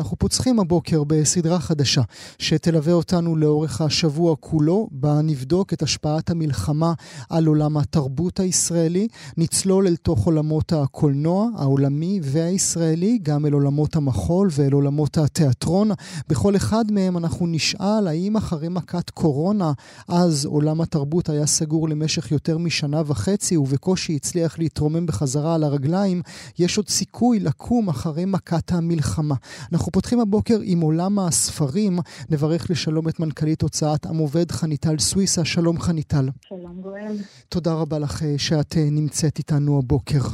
אנחנו פוצחים הבוקר בסדרה חדשה שתלווה אותנו לאורך השבוע כולו, בה נבדוק את השפעת המלחמה על עולם התרבות הישראלי, נצלול אל תוך עולמות הקולנוע העולמי והישראלי, גם אל עולמות המחול ואל עולמות התיאטרון. בכל אחד מהם אנחנו נשאל האם אחרי מכת קורונה, אז עולם התרבות היה סגור למשך יותר משנה וחצי ובקושי הצליח להתרומם בחזרה על הרגליים, יש עוד סיכוי לקום אחרי מכת המלחמה. אנחנו אנחנו פותחים הבוקר עם עולם הספרים. נברך לשלום את מנכ"לית הוצאת עם עובד חניטל סוויסה. שלום חניטל. שלום גואל. תודה רבה לך אה, שאת אה, נמצאת איתנו הבוקר.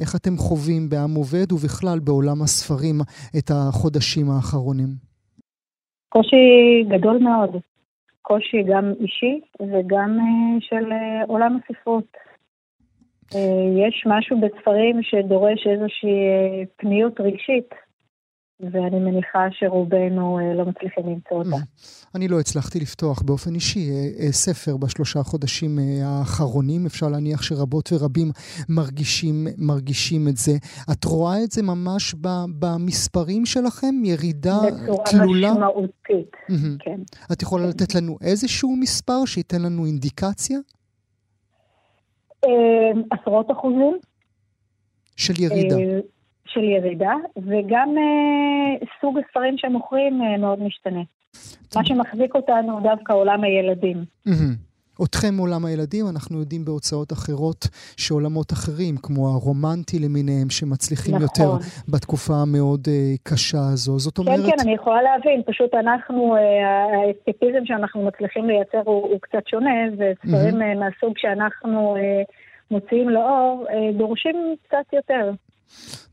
איך אתם חווים בעם עובד ובכלל בעולם הספרים את החודשים האחרונים? קושי גדול מאוד. קושי גם אישי וגם אה, של עולם הספרות. יש משהו בספרים שדורש איזושהי פניות רגשית. ואני מניחה שרובנו אה, לא מצליחים למצוא אותה. אני לא הצלחתי לפתוח באופן אישי אה, אה, ספר בשלושה חודשים האחרונים. אפשר להניח שרבות ורבים מרגישים, מרגישים את זה. את רואה את זה ממש במספרים שלכם? ירידה תלולה? בצורה משמעותית, כן. את יכולה כן. לתת לנו איזשהו מספר שייתן לנו אינדיקציה? עשרות אחוזים. של ירידה. של ירידה, וגם אה, סוג הספרים שמוכרים אה, מאוד משתנה. מה שמחזיק אותנו דווקא עולם הילדים. אתכם עולם הילדים, אנחנו יודעים בהוצאות אחרות שעולמות אחרים, כמו הרומנטי למיניהם, שמצליחים נכון. יותר בתקופה המאוד uh, קשה הזו. זאת אומרת... כן, כן, אני יכולה להבין. פשוט אנחנו, uh, האסקפיזם שאנחנו מצליחים לייצר הוא, הוא קצת שונה, וספרים mm-hmm. מהסוג שאנחנו uh, מוציאים לאור, uh, דורשים קצת יותר.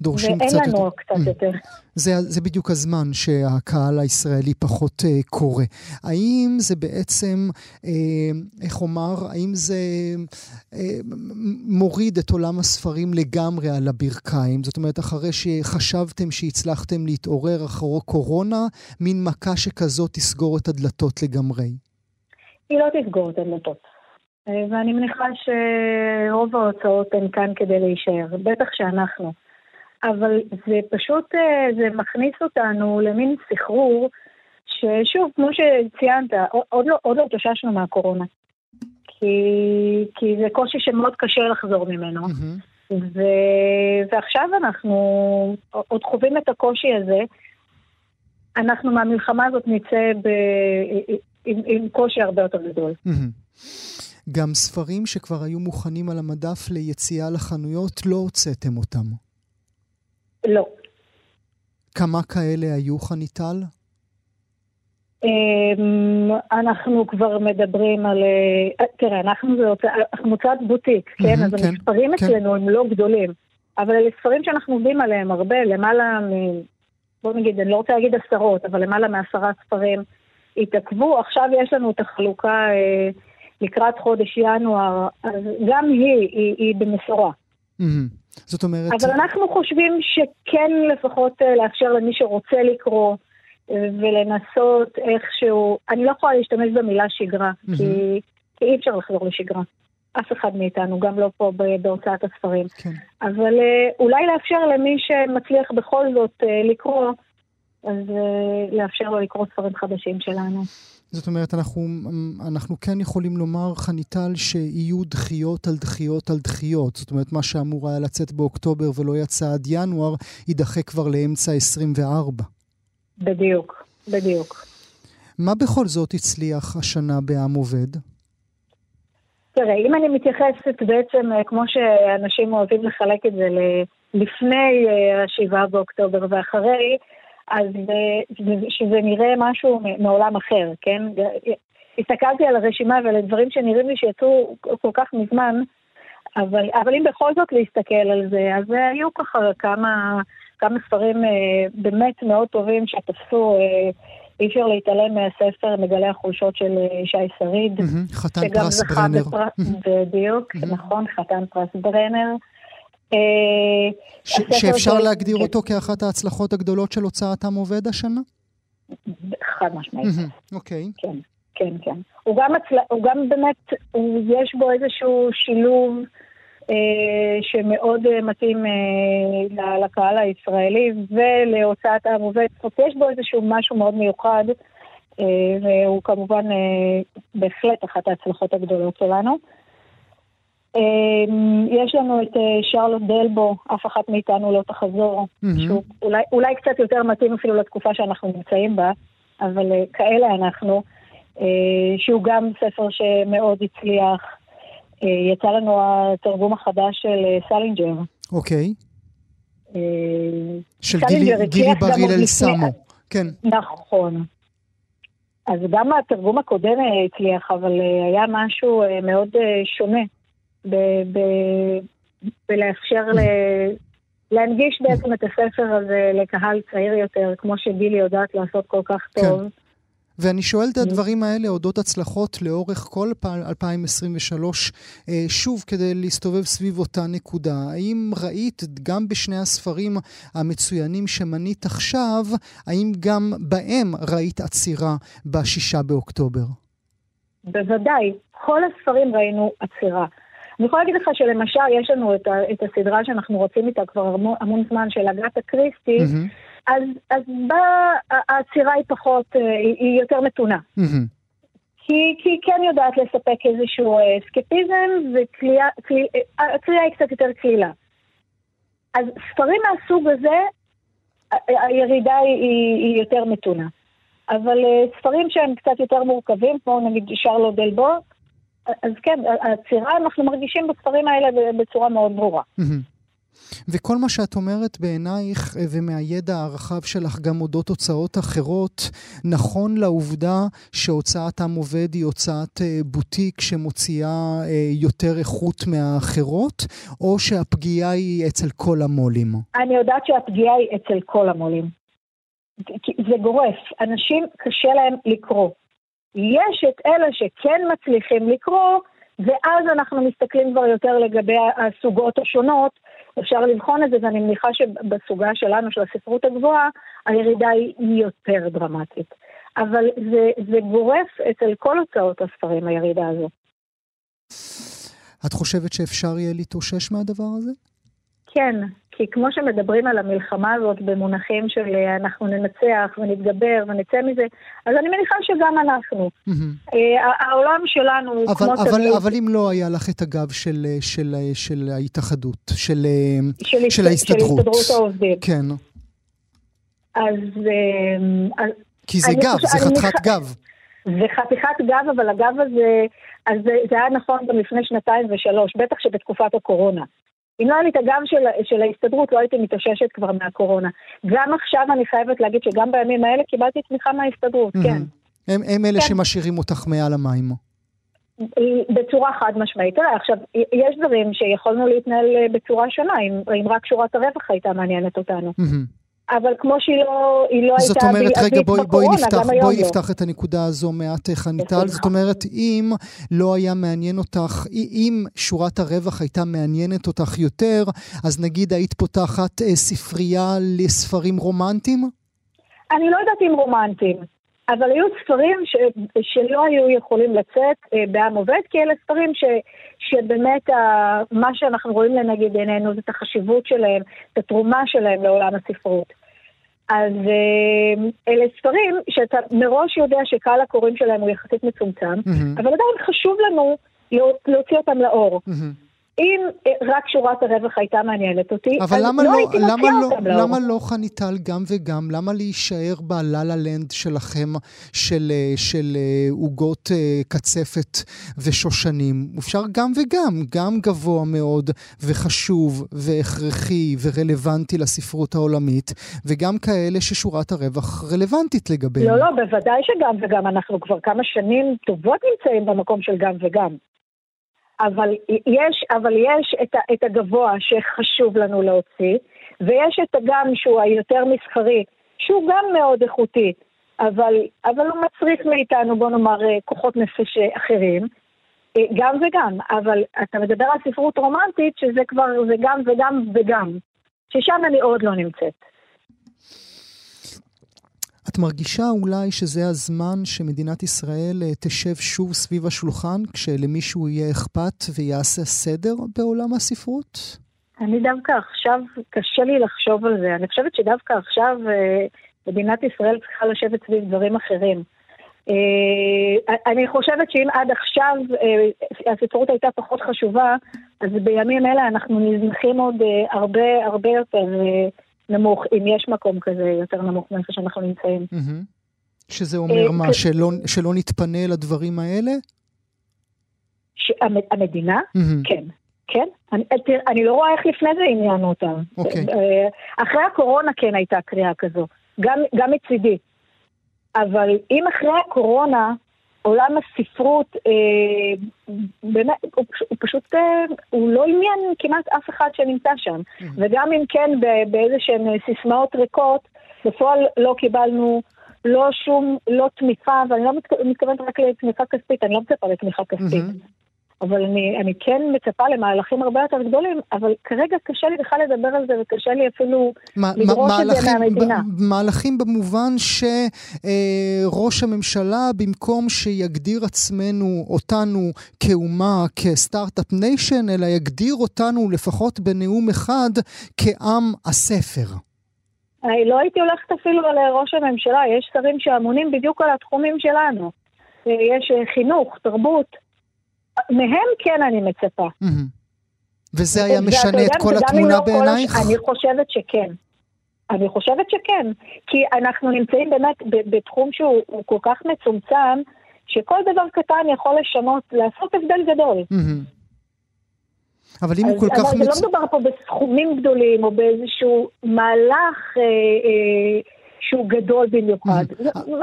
דורשים קצת יותר. ואין לנו קצת mm. יותר. זה, זה בדיוק הזמן שהקהל הישראלי פחות uh, קורא. האם זה בעצם, uh, איך אומר, האם זה uh, מוריד את עולם הספרים לגמרי על הברכיים? זאת אומרת, אחרי שחשבתם שהצלחתם להתעורר אחרי קורונה, מין מכה שכזאת תסגור את הדלתות לגמרי? היא לא תסגור את הדלתות. ואני מניחה שרוב ההוצאות הן כאן כדי להישאר, בטח שאנחנו. אבל זה פשוט, אה, זה מכניס אותנו למין סחרור, ששוב, כמו שציינת, עוד לא, עוד לא התאוששנו מהקורונה. כי, כי זה קושי שמאוד קשה לחזור ממנו. Mm-hmm. ו, ועכשיו אנחנו עוד חווים את הקושי הזה. אנחנו מהמלחמה הזאת נצא ב, עם, עם קושי הרבה יותר גדול. Mm-hmm. גם ספרים שכבר היו מוכנים על המדף ליציאה לחנויות, לא הוצאתם אותם. לא. כמה כאלה היו, חניטל? אמ, אנחנו כבר מדברים על... אה, תראה, אנחנו זה הוצאת בוטיק, כן? אז כן, המספרים כן. אצלנו הם לא גדולים. אבל אלה ספרים שאנחנו עובדים עליהם הרבה, למעלה מ... בוא נגיד, אני לא רוצה להגיד עשרות, אבל למעלה מעשרה ספרים התעכבו. עכשיו יש לנו את החלוקה אה, לקראת חודש ינואר, אז גם היא, היא, היא במשורה. Mm-hmm. זאת אומרת... אבל אנחנו חושבים שכן לפחות אה, לאפשר למי שרוצה לקרוא אה, ולנסות איכשהו, אני לא יכולה להשתמש במילה שגרה, mm-hmm. כי, כי אי אפשר לחזור לשגרה. אף אחד מאיתנו, גם לא פה בהוצאת הספרים. כן. אבל אה, אולי לאפשר למי שמצליח בכל זאת לקרוא, אז לאפשר לו לקרוא ספרים חדשים שלנו. זאת אומרת, אנחנו, אנחנו כן יכולים לומר, חניטל, שיהיו דחיות על דחיות על דחיות. זאת אומרת, מה שאמור היה לצאת באוקטובר ולא יצא עד ינואר, יידחה כבר לאמצע 24. בדיוק, בדיוק. מה בכל זאת הצליח השנה בעם עובד? תראה, אם אני מתייחסת בעצם, אה, כמו שאנשים אוהבים לחלק את זה לפני ה-7 אה, באוקטובר ואחרי, אז שזה נראה משהו מעולם אחר, כן? הסתכלתי על הרשימה ועל הדברים שנראים לי שיצאו כל כך מזמן, אבל, אבל אם בכל זאת להסתכל על זה, אז היו ככה כמה, כמה ספרים אה, באמת מאוד טובים שתפסו, אה, אי אפשר להתעלם מהספר מגלי החולשות של אה, ישי שריד. חתן פרס ברנר. בפר... בדיוק, נכון, חתן פרס ברנר. אה, שאפשר להגדיר אותו כאחת ההצלחות הגדולות של הוצאת עם עובד השנה? חד משמעית. אוקיי. כן. כן, כן. הוא גם, הצל... הוא גם באמת, הוא... יש בו איזשהו שילוב אה, שמאוד אה, מתאים אה, לקהל הישראלי ולהוצאת העם עובד. יש בו איזשהו משהו מאוד מיוחד, אה, והוא כמובן אה, בהחלט אחת ההצלחות הגדולות שלנו. אה, יש לנו את אה, שרלוט דלבו, אף אחת מאיתנו לא תחזור, mm-hmm. שהוא אולי, אולי קצת יותר מתאים אפילו לתקופה שאנחנו נמצאים בה, אבל אה, כאלה אנחנו. אה, שהוא גם ספר שמאוד הצליח. יצא לנו התרגום החדש של סלינג'ר. אוקיי. של גילי, גילי בר-הלל סמו. כן. נכון. אז גם התרגום הקודם הצליח, אבל היה משהו מאוד שונה בלאפשר להנגיש בעצם את הספר הזה לקהל צעיר יותר, כמו שגילי יודעת לעשות כל כך כן. טוב. כן. ואני שואל את הדברים האלה אודות הצלחות לאורך כל 2023, אה, שוב, כדי להסתובב סביב אותה נקודה. האם ראית גם בשני הספרים המצוינים שמנית עכשיו, האם גם בהם ראית עצירה בשישה באוקטובר? בוודאי. כל הספרים ראינו עצירה. אני יכולה להגיד לך שלמשל, יש לנו את, ה, את הסדרה שאנחנו רוצים איתה כבר המון, המון זמן, של אגתה קריסטי, mm-hmm. אז, אז בה העצירה היא פחות, אה, היא, היא יותר מתונה. Mm-hmm. כי, כי היא כן יודעת לספק איזשהו אה, סקפיזם, והקריאה היא קצת יותר קלילה. אז ספרים מהסוג הזה, הירידה היא, היא, יותר מתונה. אבל אה, ספרים שהם קצת יותר מורכבים, כמו נגיד שרלו דלבו, אז כן, העצירה אנחנו מרגישים בספרים האלה בצורה מאוד ברורה. וכל מה שאת אומרת בעינייך אה, ומהידע הרחב שלך גם אודות הוצאות אחרות, נכון לעובדה שהוצאת עם עובד היא הוצאת אה, בוטיק שמוציאה אה, יותר איכות מהאחרות, או שהפגיעה היא אצל כל המו"לים? אני יודעת שהפגיעה היא אצל כל המו"לים. זה גורף. אנשים, קשה להם לקרוא. יש את אלה שכן מצליחים לקרוא, ואז אנחנו מסתכלים כבר יותר לגבי הסוגות השונות, אפשר לבחון את זה, ואני מניחה שבסוגה שלנו, של הספרות הגבוהה, הירידה היא יותר דרמטית. אבל זה, זה גורף אצל כל הוצאות הספרים, הירידה הזו. את חושבת שאפשר יהיה להתאושש מהדבר הזה? כן, כי כמו שמדברים על המלחמה הזאת במונחים של אה, אנחנו ננצח ונתגבר ונצא מזה, אז אני מניחה שגם אנחנו. Mm-hmm. העולם שלנו הוא אבל, כמו אבל, תמיד... אבל אם לא היה לך את הגב של, אה, של, של ההתאחדות, של, של, של ההסתדרות. של הסתדרות העובדים. כן. אז... אז כי זה גב, זה חתיכת. גב. זה חתיכת גב, אבל הגב הזה, אז זה, זה היה נכון גם לפני שנתיים ושלוש, בטח שבתקופת הקורונה. אם לא היה לי את הגב של, של ההסתדרות, לא הייתי מתאוששת כבר מהקורונה. גם עכשיו אני חייבת להגיד שגם בימים האלה קיבלתי תמיכה מההסתדרות, mm-hmm. כן. הם, הם אלה כן. שמשאירים אותך מעל המים. בצורה חד משמעית. תראה, עכשיו, יש דברים שיכולנו להתנהל בצורה שונה, אם, אם רק שורת הרווח הייתה מעניינת אותנו. Mm-hmm. אבל כמו שהיא לא, היא לא זאת הייתה אומרת, רגע, בואי, בואי נפתח, בואי לא. נפתח את הנקודה הזו מעט, אה, חניטל. זאת אומרת, אם לא היה מעניין אותך, אם שורת הרווח הייתה מעניינת אותך יותר, אז נגיד היית פותחת אה, ספרייה לספרים רומנטיים? אני לא יודעת אם רומנטיים. אבל היו ספרים ש, שלא היו יכולים לצאת אה, בעם עובד, כי אלה ספרים ש, שבאמת ה, מה שאנחנו רואים לנגד עינינו זה את החשיבות שלהם, את התרומה שלהם לעולם הספרות. אז אה, אלה ספרים שאתה מראש יודע שקהל הקוראים שלהם הוא יחסית מצומצם, mm-hmm. אבל עדיין חשוב לנו להוציא אותם לאור. Mm-hmm. אם אה, רק שורת הרווח הייתה מעניינת אותי, אז לא, לא הייתי מוציאה לא, אותם לאור. למה לא חניטל גם וגם? למה להישאר בלה-לה לנד שלכם, של, אה, של אה, עוגות קצפת ושושנים? אפשר גם וגם, גם גבוה מאוד וחשוב והכרחי ורלוונטי לספרות העולמית, וגם כאלה ששורת הרווח רלוונטית לגביהם. לא, לא, בוודאי שגם וגם. אנחנו כבר כמה שנים טובות נמצאים במקום של גם וגם. אבל יש, אבל יש את, את הגבוה שחשוב לנו להוציא, ויש את הגם שהוא היותר מסחרי, שהוא גם מאוד איכותי, אבל, אבל הוא מצריך מאיתנו, בוא נאמר, כוחות נפש אחרים. גם וגם, אבל אתה מדבר על ספרות רומנטית, שזה כבר, זה גם וגם וגם, ששם אני עוד לא נמצאת. את מרגישה אולי שזה הזמן שמדינת ישראל תשב שוב סביב השולחן, כשלמישהו יהיה אכפת ויעשה סדר בעולם הספרות? אני דווקא עכשיו, קשה לי לחשוב על זה. אני חושבת שדווקא עכשיו מדינת ישראל צריכה לשבת סביב דברים אחרים. אה, אני חושבת שאם עד עכשיו אה, הספרות הייתה פחות חשובה, אז בימים אלה אנחנו נזנחים עוד אה, הרבה הרבה יותר נמוך, אם יש מקום כזה יותר נמוך מאיפה שאנחנו נמצאים. שזה אומר מה, שלא, שלא נתפנה לדברים האלה? המדינה? כן. כן, אני, אני לא רואה איך לפני זה עניינו אותם. אוקיי. אחרי הקורונה כן הייתה קריאה כזו, גם, גם מצידי. אבל אם אחרי הקורונה עולם הספרות, אה, באמת, הוא, הוא פשוט, אה, הוא לא עניין כמעט אף אחד שנמצא שם. Mm-hmm. וגם אם כן באיזה שהן סיסמאות ריקות, בפועל לא קיבלנו לא שום, לא תמיכה, ואני לא מתכוונת רק לתמיכה כספית, אני לא מצפה לתמיכה כספית. Mm-hmm. אבל אני, אני כן מצפה למהלכים הרבה יותר גדולים, אבל כרגע קשה לי בכלל לדבר על זה, וקשה לי אפילו לדרוש את זה מהמדינה. מהלכים במובן שראש אה, הממשלה, במקום שיגדיר עצמנו, אותנו, כאומה, כסטארט-אפ ניישן, אלא יגדיר אותנו, לפחות בנאום אחד, כעם הספר. אני לא הייתי הולכת אפילו לראש הממשלה, יש שרים שאמונים בדיוק על התחומים שלנו. יש אה, חינוך, תרבות. מהם כן אני מצפה. וזה היה משנה את כל התמונה לא בעינייך? אני חושבת שכן. אני חושבת שכן. כי אנחנו נמצאים באמת בתחום שהוא כל כך מצומצם, שכל דבר קטן יכול לשנות, לעשות הבדל גדול. אבל אם הוא כל כך... מצ... לא מדובר פה בסכומים גדולים או באיזשהו מהלך... אה, אה, שהוא גדול במיוחד.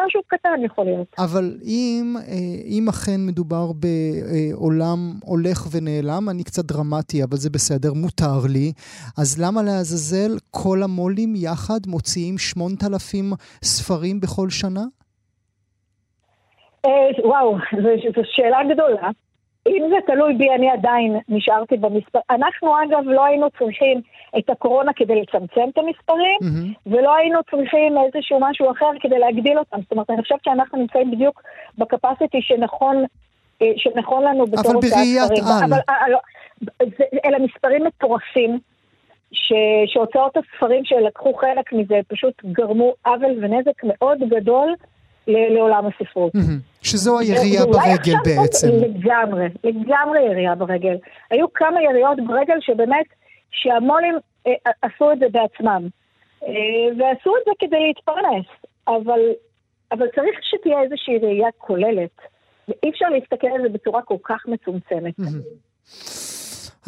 משהו קטן יכול להיות. אבל אם, אה, אם אכן מדובר בעולם הולך ונעלם, אני קצת דרמטי, אבל זה בסדר, מותר לי, אז למה לעזאזל כל המו"לים יחד מוציאים 8,000 ספרים בכל שנה? אה, וואו, זו שאלה גדולה. אם זה תלוי בי, אני עדיין נשארתי במספר. אנחנו אגב לא היינו צריכים את הקורונה כדי לצמצם את המספרים, mm-hmm. ולא היינו צריכים איזשהו משהו אחר כדי להגדיל אותם. זאת אומרת, אני חושבת שאנחנו נמצאים בדיוק בקפסיטי שנכון, אה, שנכון לנו בתור אבל בראיית על. אבל, אה, לא, זה, אלה מספרים מטורפים. ש, שהוצאות הספרים שלקחו חלק מזה פשוט גרמו עוול ונזק מאוד גדול לעולם הספרות. שזו הירייה ברגל בעצם. לגמרי, לגמרי ירייה ברגל. היו כמה יריות ברגל שבאמת, שהמו"לים אה, עשו את זה בעצמם. אה, ועשו את זה כדי להתפרנס. אבל, אבל צריך שתהיה איזושהי ראייה כוללת. ואי אפשר להסתכל על זה בצורה כל כך מצומצמת.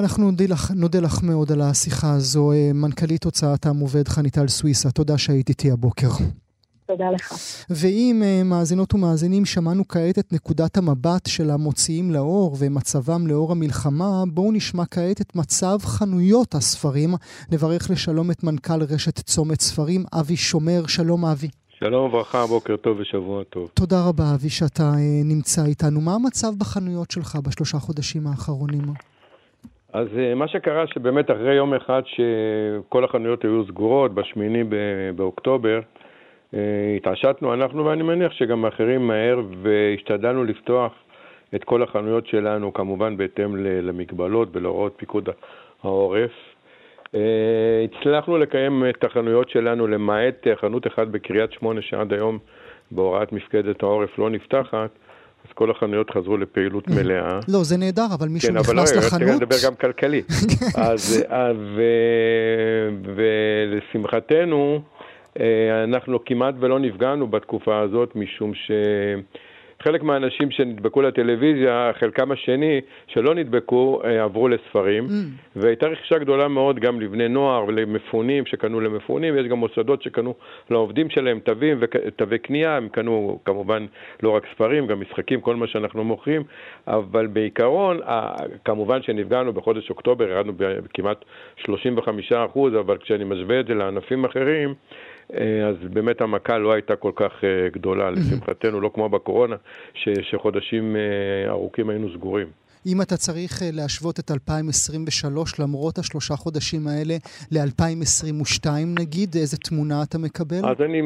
אנחנו נודה לך, נודה לך מאוד על השיחה הזו. אה, מנכ"לית הוצאת עם עובד חניטל סוויסה, תודה שהיית איתי הבוקר. תודה לך. ואם uh, מאזינות ומאזינים שמענו כעת את נקודת המבט של המוציאים לאור ומצבם לאור המלחמה, בואו נשמע כעת את מצב חנויות הספרים. נברך לשלום את מנכ"ל רשת צומת ספרים, אבי שומר. שלום אבי. שלום וברכה, בוקר טוב ושבוע טוב. תודה רבה אבי שאתה uh, נמצא איתנו. מה המצב בחנויות שלך בשלושה חודשים האחרונים? אז uh, מה שקרה שבאמת אחרי יום אחד שכל החנויות היו סגורות, בשמיני באוקטובר, אה, התעשתנו אנחנו, ואני מניח שגם אחרים מהר, והשתדלנו לפתוח את כל החנויות שלנו, כמובן בהתאם למגבלות ולהוראות פיקוד העורף. אה, הצלחנו לקיים את החנויות שלנו, למעט חנות אחת בקריית שמונה, שעד היום בהוראת מפקדת העורף לא נפתחת, אז כל החנויות חזרו לפעילות מלאה. לא, זה נהדר, אבל מישהו נכנס לחנות... כן, אבל לא, אני לדבר גם כלכלי. אז, ולשמחתנו, אה, אנחנו כמעט ולא נפגענו בתקופה הזאת, משום שחלק מהאנשים שנדבקו לטלוויזיה, חלקם השני שלא נדבקו, אה, עברו לספרים, mm. והייתה רכישה גדולה מאוד גם לבני נוער ולמפונים שקנו למפונים, ויש גם מוסדות שקנו לעובדים שלהם תווים ותווי קנייה, הם קנו כמובן לא רק ספרים, גם משחקים, כל מה שאנחנו מוכרים, אבל בעיקרון, כמובן שנפגענו בחודש אוקטובר, ירדנו בכמעט 35 אבל כשאני משווה את זה לענפים אחרים, אה, אז באמת המכה לא הייתה כל כך אה, גדולה, לשמחתנו, לא כמו בקורונה, ש, שחודשים אה, ארוכים היינו סגורים. אם אתה צריך להשוות את 2023, למרות השלושה חודשים האלה, ל-2022 נגיד, איזה תמונה אתה מקבל? אז אני,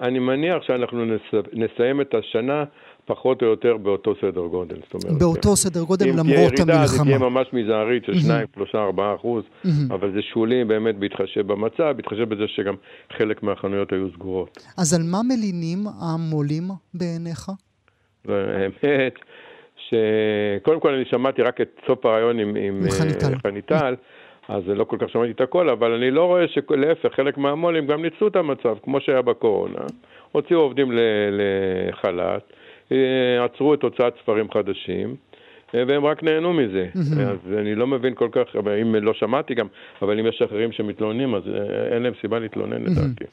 אני מניח שאנחנו נס, נסיים את השנה פחות או יותר באותו סדר גודל. זאת אומרת, באותו כן. סדר גודל למרות המלחמה. אם תהיה ירידה, זה תהיה ממש מזערית של 2, 3, 4 אחוז, אבל זה שולי באמת בהתחשב במצב, בהתחשב בזה שגם חלק מהחנויות היו סגורות. אז על מה מלינים המו"לים בעיניך? האמת, שקודם כל אני שמעתי רק את סוף הרעיון עם, עם חניטל. חניטל. אז לא כל כך שמעתי את הכל, אבל אני לא רואה שלהפך, חלק מהמו"לים גם ניצלו את המצב, כמו שהיה בקורונה. הוציאו עובדים לחל"ת, אה, עצרו את הוצאת ספרים חדשים. אה, והם רק נהנו מזה. אז אני לא מבין כל כך, אם לא שמעתי גם, אבל אם יש אחרים שמתלוננים, אז אה, אין להם סיבה להתלונן לדעתי.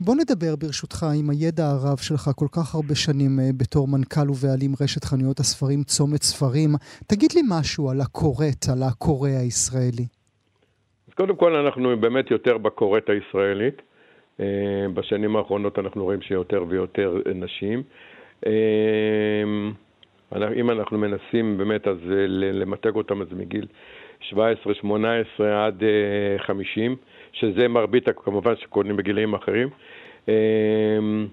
בוא נדבר ברשותך עם הידע הרב שלך כל כך הרבה שנים בתור מנכ"ל ובעלים רשת חנויות הספרים צומת ספרים. תגיד לי משהו על הכורת, על הקורא הישראלי. אז קודם כל אנחנו באמת יותר בכורת הישראלית. בשנים האחרונות אנחנו רואים שיותר ויותר נשים. אמ, אם אנחנו מנסים באמת אז אה, למתג אותם אז מגיל 17-18 עד 50, אה, שזה מרבית כמובן שקונים בגילאים אחרים. אמ,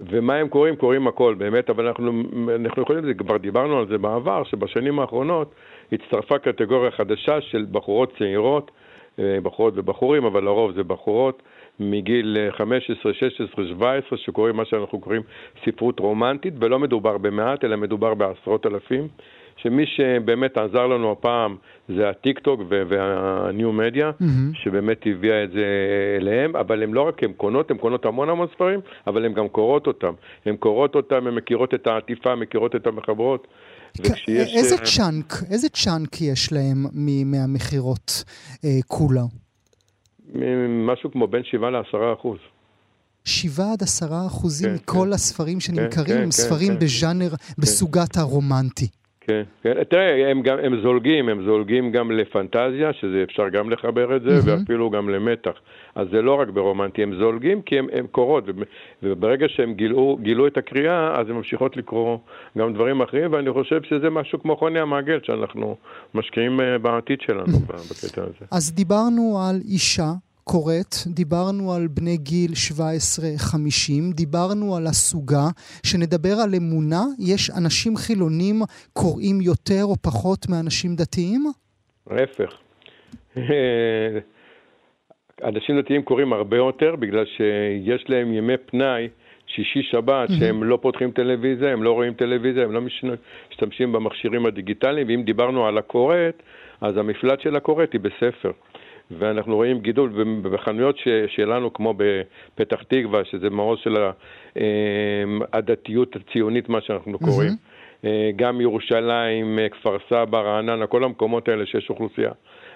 ומה הם קוראים? קוראים הכל, באמת, אבל אנחנו, אנחנו יכולים, כבר דיברנו על זה בעבר, שבשנים האחרונות הצטרפה קטגוריה חדשה של בחורות צעירות, אה, בחורות ובחורים, אבל לרוב זה בחורות, מגיל 15, 16, 17, שקוראים מה שאנחנו קוראים ספרות רומנטית, ולא מדובר במעט, אלא מדובר בעשרות אלפים. שמי שבאמת עזר לנו הפעם זה הטיק טוק והניו מדיה, mm-hmm. שבאמת הביאה את זה אליהם, אבל הם לא רק, הן קונות, הן קונות המון המון ספרים, אבל הן גם קוראות אותם. הן קוראות אותם, הן מכירות את העטיפה, מכירות את המחברות. וכשיש... איזה אה, צ'אנק, איזה צ'אנק יש להם מהמכירות אה, כולה? משהו כמו בין 7 ל-10 אחוז. 7 עד 10 אחוזים כן, מכל כן. הספרים שנמכרים כן, הם כן, ספרים כן, בז'אנר, כן. בסוגת הרומנטי. כן, כן. תראה, הם, גם, הם זולגים, הם זולגים גם לפנטזיה, שזה אפשר גם לחבר את זה, mm-hmm. ואפילו גם למתח. אז זה לא רק ברומנטי, הם זולגים כי הם, הם קורות, וברגע שהם גילו, גילו את הקריאה, אז הם ממשיכות לקרוא גם דברים אחרים, ואני חושב שזה משהו כמו חוני המעגל, שאנחנו משקיעים אה, בעתיד שלנו בקטע הזה. אז דיברנו על אישה קוראת, דיברנו על בני גיל 17-50, דיברנו על הסוגה, שנדבר על אמונה, יש אנשים חילונים קוראים יותר או פחות מאנשים דתיים? ההפך. אנשים דתיים קוראים הרבה יותר בגלל שיש להם ימי פנאי, שישי שבת, שהם לא פותחים טלוויזיה, הם לא רואים טלוויזיה, הם לא משתמשים במכשירים הדיגיטליים, ואם דיברנו על הקוראת, אז המפלט של הקוראת היא בספר. ואנחנו רואים גידול בחנויות שלנו, כמו בפתח תקווה, שזה מעוז של אה, הדתיות הציונית, מה שאנחנו קוראים. Mm-hmm. גם ירושלים, אה, כפר סבא, רעננה, כל המקומות האלה שיש אוכלוסייה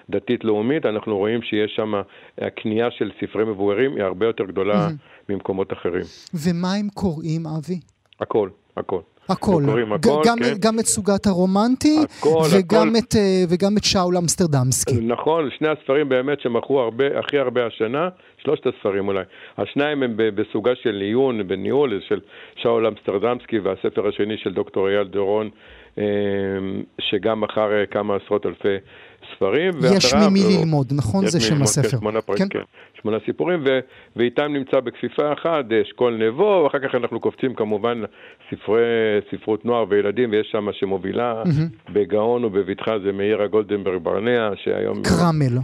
דתית-לאומית, אנחנו רואים שיש שם, הקנייה של ספרי מבוגרים היא הרבה יותר גדולה mm-hmm. ממקומות אחרים. ומה הם קוראים, אבי? הכל, הכל. הכל. הכל גם, כן. גם את סוגת הרומנטי הכל, וגם, הכל. את, אה, וגם את שאול אמסטרדמסקי. נכון, שני הספרים באמת שמכרו הרבה, הכי הרבה השנה, שלושת הספרים אולי. השניים הם בסוגה של עיון, בניהול, של שאול אמסטרדמסקי, והספר השני של דוקטור אייל דורון, אה, שגם מכר אה, כמה עשרות אלפי ספרים. יש ממי ללמוד, נכון? זה שם הספר. כן, שמונה סיפורים, ו, ואיתם נמצא בכפיפה אחת אשכול נבו, ואחר כך אנחנו קופצים כמובן ספרי, ספרות נוער וילדים, ויש שם שמובילה mm-hmm. בגאון ובבטחה זה מאירה גולדנברג ברנע, שהיום... קרמל,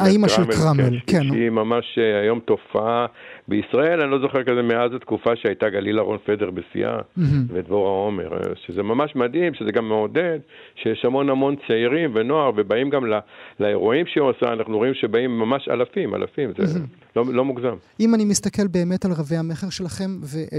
האימא של קרמל, כן. כן. שהיא ממש אה, היום תופעה בישראל, אני לא זוכר כזה מאז התקופה שהייתה גלילה רון פדר בשיאה, mm-hmm. ודבורה עומר, אה, שזה ממש מדהים, שזה גם מעודד, שיש המון המון צעירים ונוער, ובאים גם לא, לאירועים שהיא עושה, אנחנו רואים שבאים ממש אלפים, אלפים, זה. לא, לא מוגזם. אם אני מסתכל באמת על רבי המכר שלכם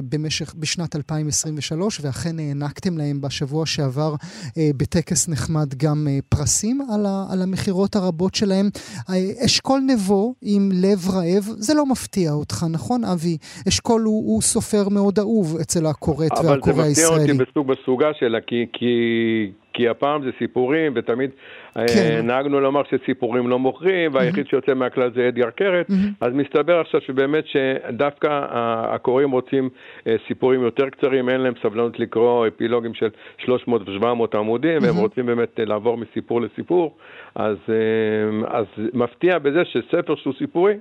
במשך, בשנת 2023, ואכן הענקתם להם בשבוע שעבר אה, בטקס נחמד גם אה, פרסים על, ה, על המכירות הרבות שלהם, אה, אשכול נבו עם לב רעב, זה לא מפתיע אותך, נכון אבי? אשכול הוא, הוא סופר מאוד אהוב אצל הכורת והקורא הישראלי. אבל זה מפתיע אותי בסוג בסוגה שלה, כי... כי... כי הפעם זה סיפורים, ותמיד אה, כן. נהגנו לומר שסיפורים לא מוכרים, והיחיד mm-hmm. שיוצא מהכלל זה אדגר קרת, mm-hmm. אז מסתבר עכשיו שבאמת שדווקא הקוראים רוצים אה, סיפורים יותר קצרים, אין להם סבלנות לקרוא אפילוגים של 300 ו-700 עמודים, mm-hmm. והם רוצים באמת לעבור מסיפור לסיפור, אז, אז מפתיע בזה שספר שהוא סיפורי,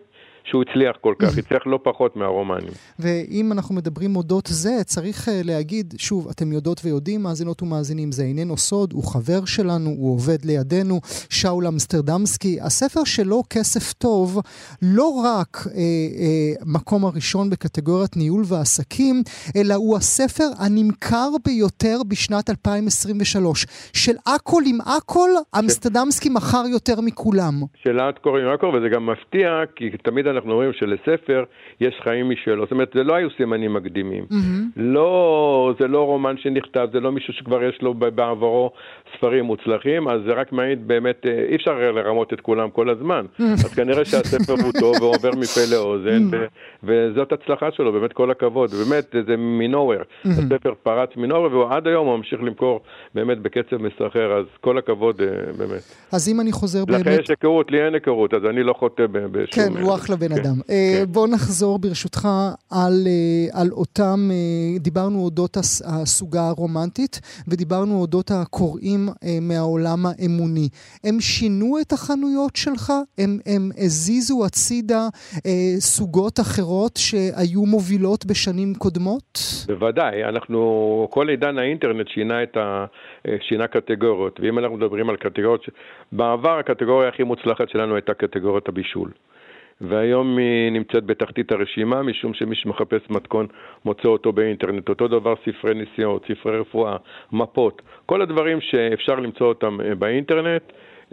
שהוא הצליח כל כך, הצליח לא פחות מהרומנים. ואם אנחנו מדברים אודות זה, צריך uh, להגיד, שוב, אתם יודעות ויודעים, מאזינות ומאזינים, זה איננו סוד, הוא חבר שלנו, הוא עובד לידינו, שאול אמסטרדמסקי. הספר שלו, כסף טוב, לא רק uh, uh, מקום הראשון בקטגוריית ניהול ועסקים, אלא הוא הספר הנמכר ביותר בשנת 2023. של עם הכל, אמסטרדמסקי מכר יותר מכולם. של עם הכל, וזה גם מפתיע, כי תמיד אנחנו רואים שלספר יש חיים משלו. זאת אומרת, זה לא היו סימנים מקדימים. Mm-hmm. לא, זה לא רומן שנכתב, זה לא מישהו שכבר יש לו בעברו ספרים מוצלחים, אז זה רק מעיד באמת, אה, אי אפשר לרמות את כולם כל הזמן. אז כנראה שהספר הוא טוב ועובר מפה לאוזן, mm-hmm. וזאת הצלחה שלו, באמת כל הכבוד. באמת, זה מנוהוור. הספר פרץ מנוהוור, ועד היום הוא ממשיך למכור באמת בקצב מסחרר, אז כל הכבוד, אה, באמת. אז אם אני חוזר באמת... לכן יש היכרות, לי אין היכרות, אז אני לא חוטא בשום... כן, הוא אחלה בן כן, אדם. אה, כן. בוא נחזור ברשותך על, אה, על אותם, אה, דיברנו אודות הסוגה הרומנטית, ודיברנו אודות הקוראים מהעולם האמוני. הם שינו את החנויות שלך? הם, הם הזיזו הצידה סוגות אחרות שהיו מובילות בשנים קודמות? בוודאי, אנחנו, כל עידן האינטרנט שינה את ה... שינה קטגוריות, ואם אנחנו מדברים על קטגוריות, בעבר הקטגוריה הכי מוצלחת שלנו הייתה קטגוריית הבישול. והיום היא נמצאת בתחתית הרשימה, משום שמי שמחפש מתכון מוצא אותו באינטרנט. אותו דבר ספרי נסיעות, ספרי רפואה, מפות, כל הדברים שאפשר למצוא אותם אה, באינטרנט.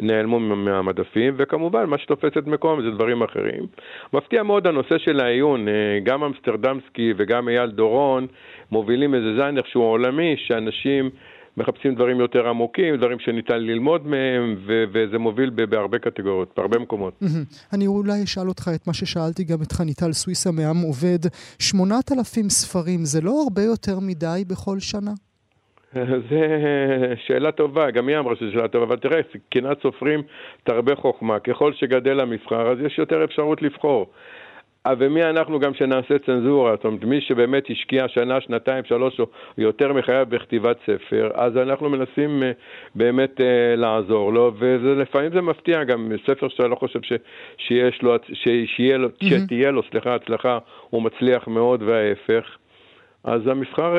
נעלמו מהמדפים, וכמובן מה שתופס את מקום זה דברים אחרים. מפתיע מאוד הנושא של העיון, אה, גם אמסטרדמסקי וגם אייל דורון מובילים איזה ז'אנר שהוא עולמי, שאנשים מחפשים דברים יותר עמוקים, דברים שניתן ללמוד מהם, ו- וזה מוביל בהרבה קטגוריות, בהרבה מקומות. אני אולי אשאל אותך את מה ששאלתי גם את חניטל סוויסה מעם עובד. 8,000 ספרים, זה לא הרבה יותר מדי בכל שנה? זו שאלה טובה, גם היא אמרה שזו שאלה טובה, אבל תראה, קנאת סופרים תרבה חוכמה. ככל שגדל המבחר, אז יש יותר אפשרות לבחור. ומי אנחנו גם שנעשה צנזורה, זאת אומרת, מי שבאמת השקיע שנה, שנתיים, שלוש או יותר מחייו בכתיבת ספר, אז אנחנו מנסים אה, באמת אה, לעזור לו, ולפעמים זה מפתיע גם, ספר שאתה לא חושב ש, שיש לו, ש, לו, mm-hmm. שתהיה לו, סליחה, הצלחה, הוא מצליח מאוד וההפך. אז המבחר...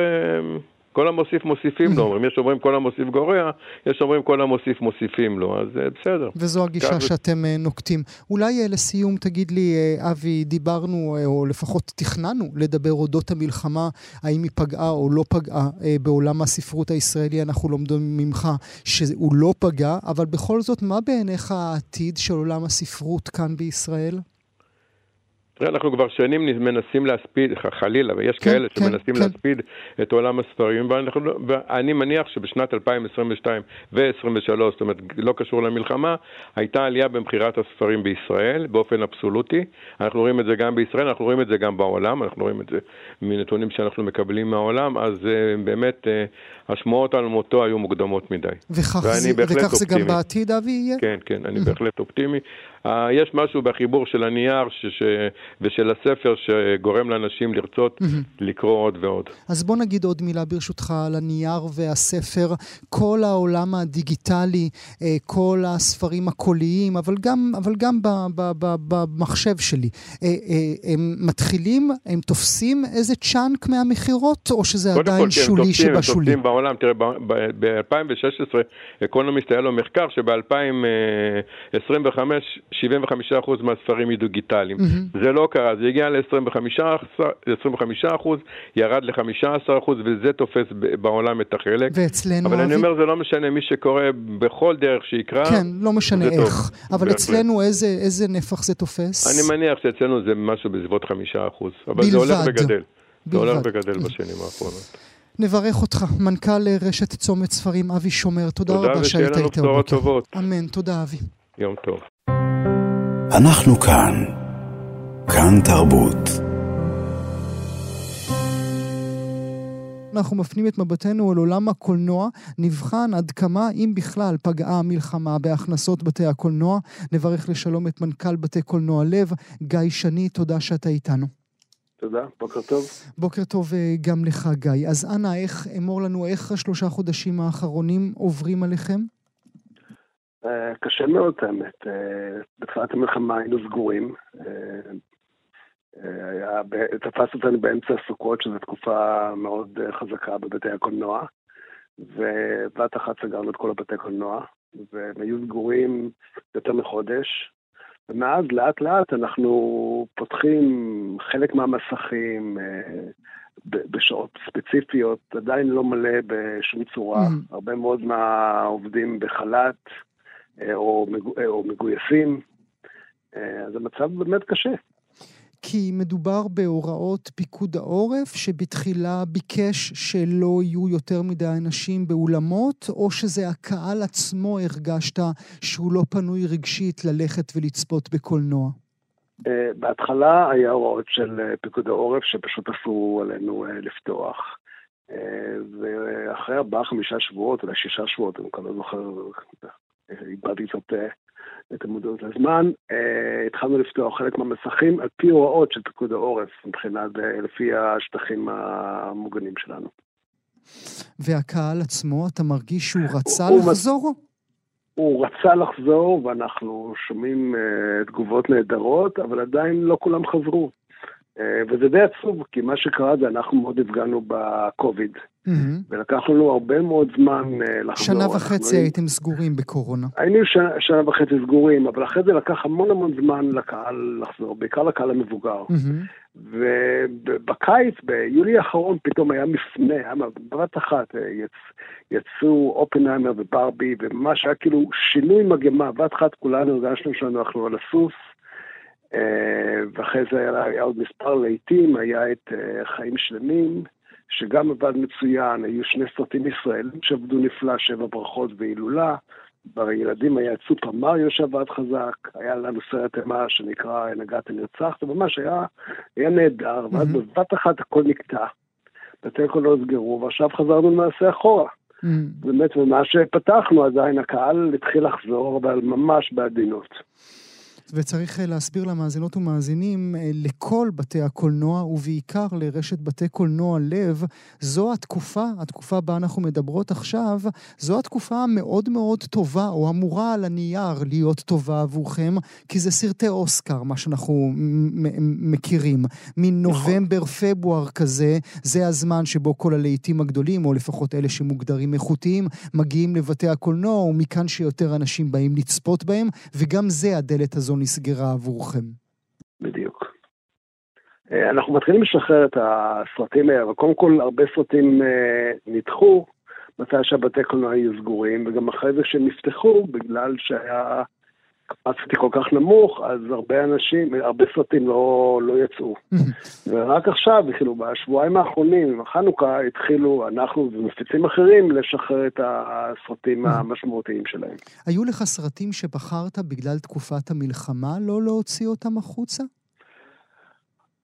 אה, כל המוסיף מוסיפים לו, אומרים, יש אומרים כל המוסיף גורע, יש אומרים כל המוסיף מוסיפים לו, אז אה, בסדר. וזו הגישה שאתם uh, נוקטים. אולי uh, לסיום תגיד לי, אבי, דיברנו, או לפחות תכננו לדבר אודות המלחמה, האם היא פגעה או לא פגעה בעולם הספרות הישראלי, אנחנו לומדים ממך שהוא לא פגע, אבל בכל זאת, מה בעיניך העתיד של עולם הספרות כאן בישראל? אנחנו כבר שנים מנסים להספיד, חלילה, ויש כן, כאלה כן, שמנסים כן. להספיד את עולם הספרים, ואנחנו, לא, ואני מניח שבשנת 2022 ו-2023, זאת אומרת, לא קשור למלחמה, הייתה עלייה במכירת הספרים בישראל באופן אבסולוטי. אנחנו רואים את זה גם בישראל, אנחנו רואים את זה גם בעולם, אנחנו רואים את זה מנתונים שאנחנו מקבלים מהעולם, אז uh, באמת uh, השמועות על מותו היו מוקדמות מדי. וכך, זה, וכך זה גם בעתיד, אבי, יהיה? כן, כן, אני בהחלט אופטימי. Uh, יש משהו בחיבור של הנייר ש, ש, ושל הספר שגורם לאנשים לרצות לקרוא עוד ועוד. אז בוא נגיד עוד מילה ברשותך על הנייר והספר. כל העולם הדיגיטלי, uh, כל הספרים הקוליים, אבל גם, אבל גם ב, ב, ב, במחשב שלי, uh, uh, הם מתחילים, הם תופסים איזה צ'אנק מהמכירות, או שזה עדיין כל, שולי שבשולי? הם תופסים בעולם. תראה, ב-2016 אקונומיסט היה לו מחקר שב-2025 75% מהספרים יהיו דיגיטליים. Mm-hmm. זה לא קרה, זה הגיע ל-25%, ירד ל-15% וזה תופס בעולם את החלק. ואצלנו... אבל אני אומר, זה לא משנה, מי שקורא בכל דרך שיקרא, כן, לא משנה איך. טוב. אבל אצלנו איזה, איזה נפח זה תופס? אני מניח שאצלנו זה משהו בסביבות 5%, אבל בלבד. זה הולך וגדל. זה הולך וגדל בשנים האחרונות. נברך אותך, מנכ"ל רשת צומת ספרים, אבי שומר. תודה, תודה רבה שהיית איתנו. תודה ושיהיה לנו בשורות טובות. אמן, תודה אבי. יום טוב. אנחנו כאן. כאן תרבות. אנחנו מפנים את מבטנו אל עולם הקולנוע, נבחן עד כמה, אם בכלל, פגעה המלחמה בהכנסות בתי הקולנוע. נברך לשלום את מנכ"ל בתי קולנוע לב, גיא שני, תודה שאתה איתנו. תודה, בוקר טוב. בוקר טוב אה, גם לך, גיא. אז אנא, איך, אמור לנו, איך השלושה חודשים האחרונים עוברים עליכם? אה, קשה מאוד, האמת. אה, בתחילת המלחמה היינו סגורים. היה, תפס אותנו באמצע הסוכות, שזו תקופה מאוד חזקה בבתי הקולנוע, ובבת אחת סגרנו את כל הבתי קולנוע, והם היו סגורים יותר מחודש, ומאז לאט לאט אנחנו פותחים חלק מהמסכים אה, בשעות ספציפיות, עדיין לא מלא בשום צורה. Mm. הרבה מאוד מהעובדים בחל"ת אה, או, או מגויסים, אה, אז המצב באמת קשה. כי מדובר בהוראות פיקוד העורף, שבתחילה ביקש שלא יהיו יותר מדי אנשים באולמות, או שזה הקהל עצמו הרגשת שהוא לא פנוי רגשית ללכת ולצפות בקולנוע? אה, בהתחלה היה הוראות של אה, פיקוד העורף שפשוט אסרו עלינו אה, לפתוח. ואחרי ארבעה, חמישה שבועות, אולי שישה שבועות, אני כבר לא זוכר, איבדתי קצת את המודעות לזמן. אה, התחלנו לפתוח חלק מהמסכים על פי הוראות של פיקוד העורף, מבחינת, אה, לפי השטחים המוגנים שלנו. והקהל עצמו, אתה מרגיש שהוא רצה הוא לחזור? הוא רצה לחזור, ואנחנו שומעים uh, תגובות נהדרות, אבל עדיין לא כולם חזרו. Uh, וזה די עצוב, כי מה שקרה זה אנחנו מאוד נפגענו בקוביד. Mm-hmm. ולקח לנו הרבה מאוד זמן uh, לחזור. שנה וחצי הייתם סגורים בקורונה. היינו שנה, שנה וחצי סגורים, אבל אחרי זה לקח המון המון זמן לקהל לחזור, בעיקר לקהל המבוגר. Mm-hmm. ובקיץ, ביולי האחרון, פתאום היה מפנה, היה בבת אחת, אה, יצ, יצאו אופנהיימר וברבי, וממש היה כאילו שינוי מגמה, בבת אחת כולנו הרגשנו שאנחנו על הסוס. אה, ואחרי זה היה, היה עוד מספר להיטים, היה את חיים שלמים. שגם עבד מצוין, היו שני סרטים ישראלים שעבדו נפלא, שבע ברכות והילולה. בילדים היה סופר מריו שעבד חזק, היה לנו סרט אימה שנקרא נגעת נרצחת, ממש היה, היה נהדר, ואז mm-hmm. בבת אחת הכל נקטע. בתי קול לא נסגרו, ועכשיו חזרנו למעשה אחורה. Mm-hmm. באמת, ומה שפתחנו עדיין הקהל התחיל לחזור, אבל ממש בעדינות. וצריך אה, להסביר למאזינות ומאזינים, אה, לכל בתי הקולנוע, ובעיקר לרשת בתי קולנוע לב, זו התקופה, התקופה בה אנחנו מדברות עכשיו, זו התקופה המאוד מאוד טובה, או אמורה על הנייר להיות טובה עבורכם, כי זה סרטי אוסקר, מה שאנחנו מכירים. מנובמבר-פברואר כזה, זה הזמן שבו כל הלהיטים הגדולים, או לפחות אלה שמוגדרים איכותיים, מגיעים לבתי הקולנוע, ומכאן שיותר אנשים באים לצפות בהם, וגם זה הדלת הזו נסגרה עבורכם. בדיוק. אה, אנחנו מתחילים לשחרר את הסרטים האלה, אבל קודם כל הרבה סרטים אה, נדחו מתי שהבתי קולנוע היו סגורים, וגם אחרי זה שהם נפתחו, בגלל שהיה קפצתי כל כך נמוך, אז הרבה אנשים, הרבה סרטים לא, לא יצאו. ורק עכשיו, כאילו, בשבועיים האחרונים, עם החנוכה, התחילו אנחנו ומפיצים אחרים לשחרר את הסרטים המשמעותיים שלהם. היו לך סרטים שבחרת בגלל תקופת המלחמה לא להוציא אותם החוצה?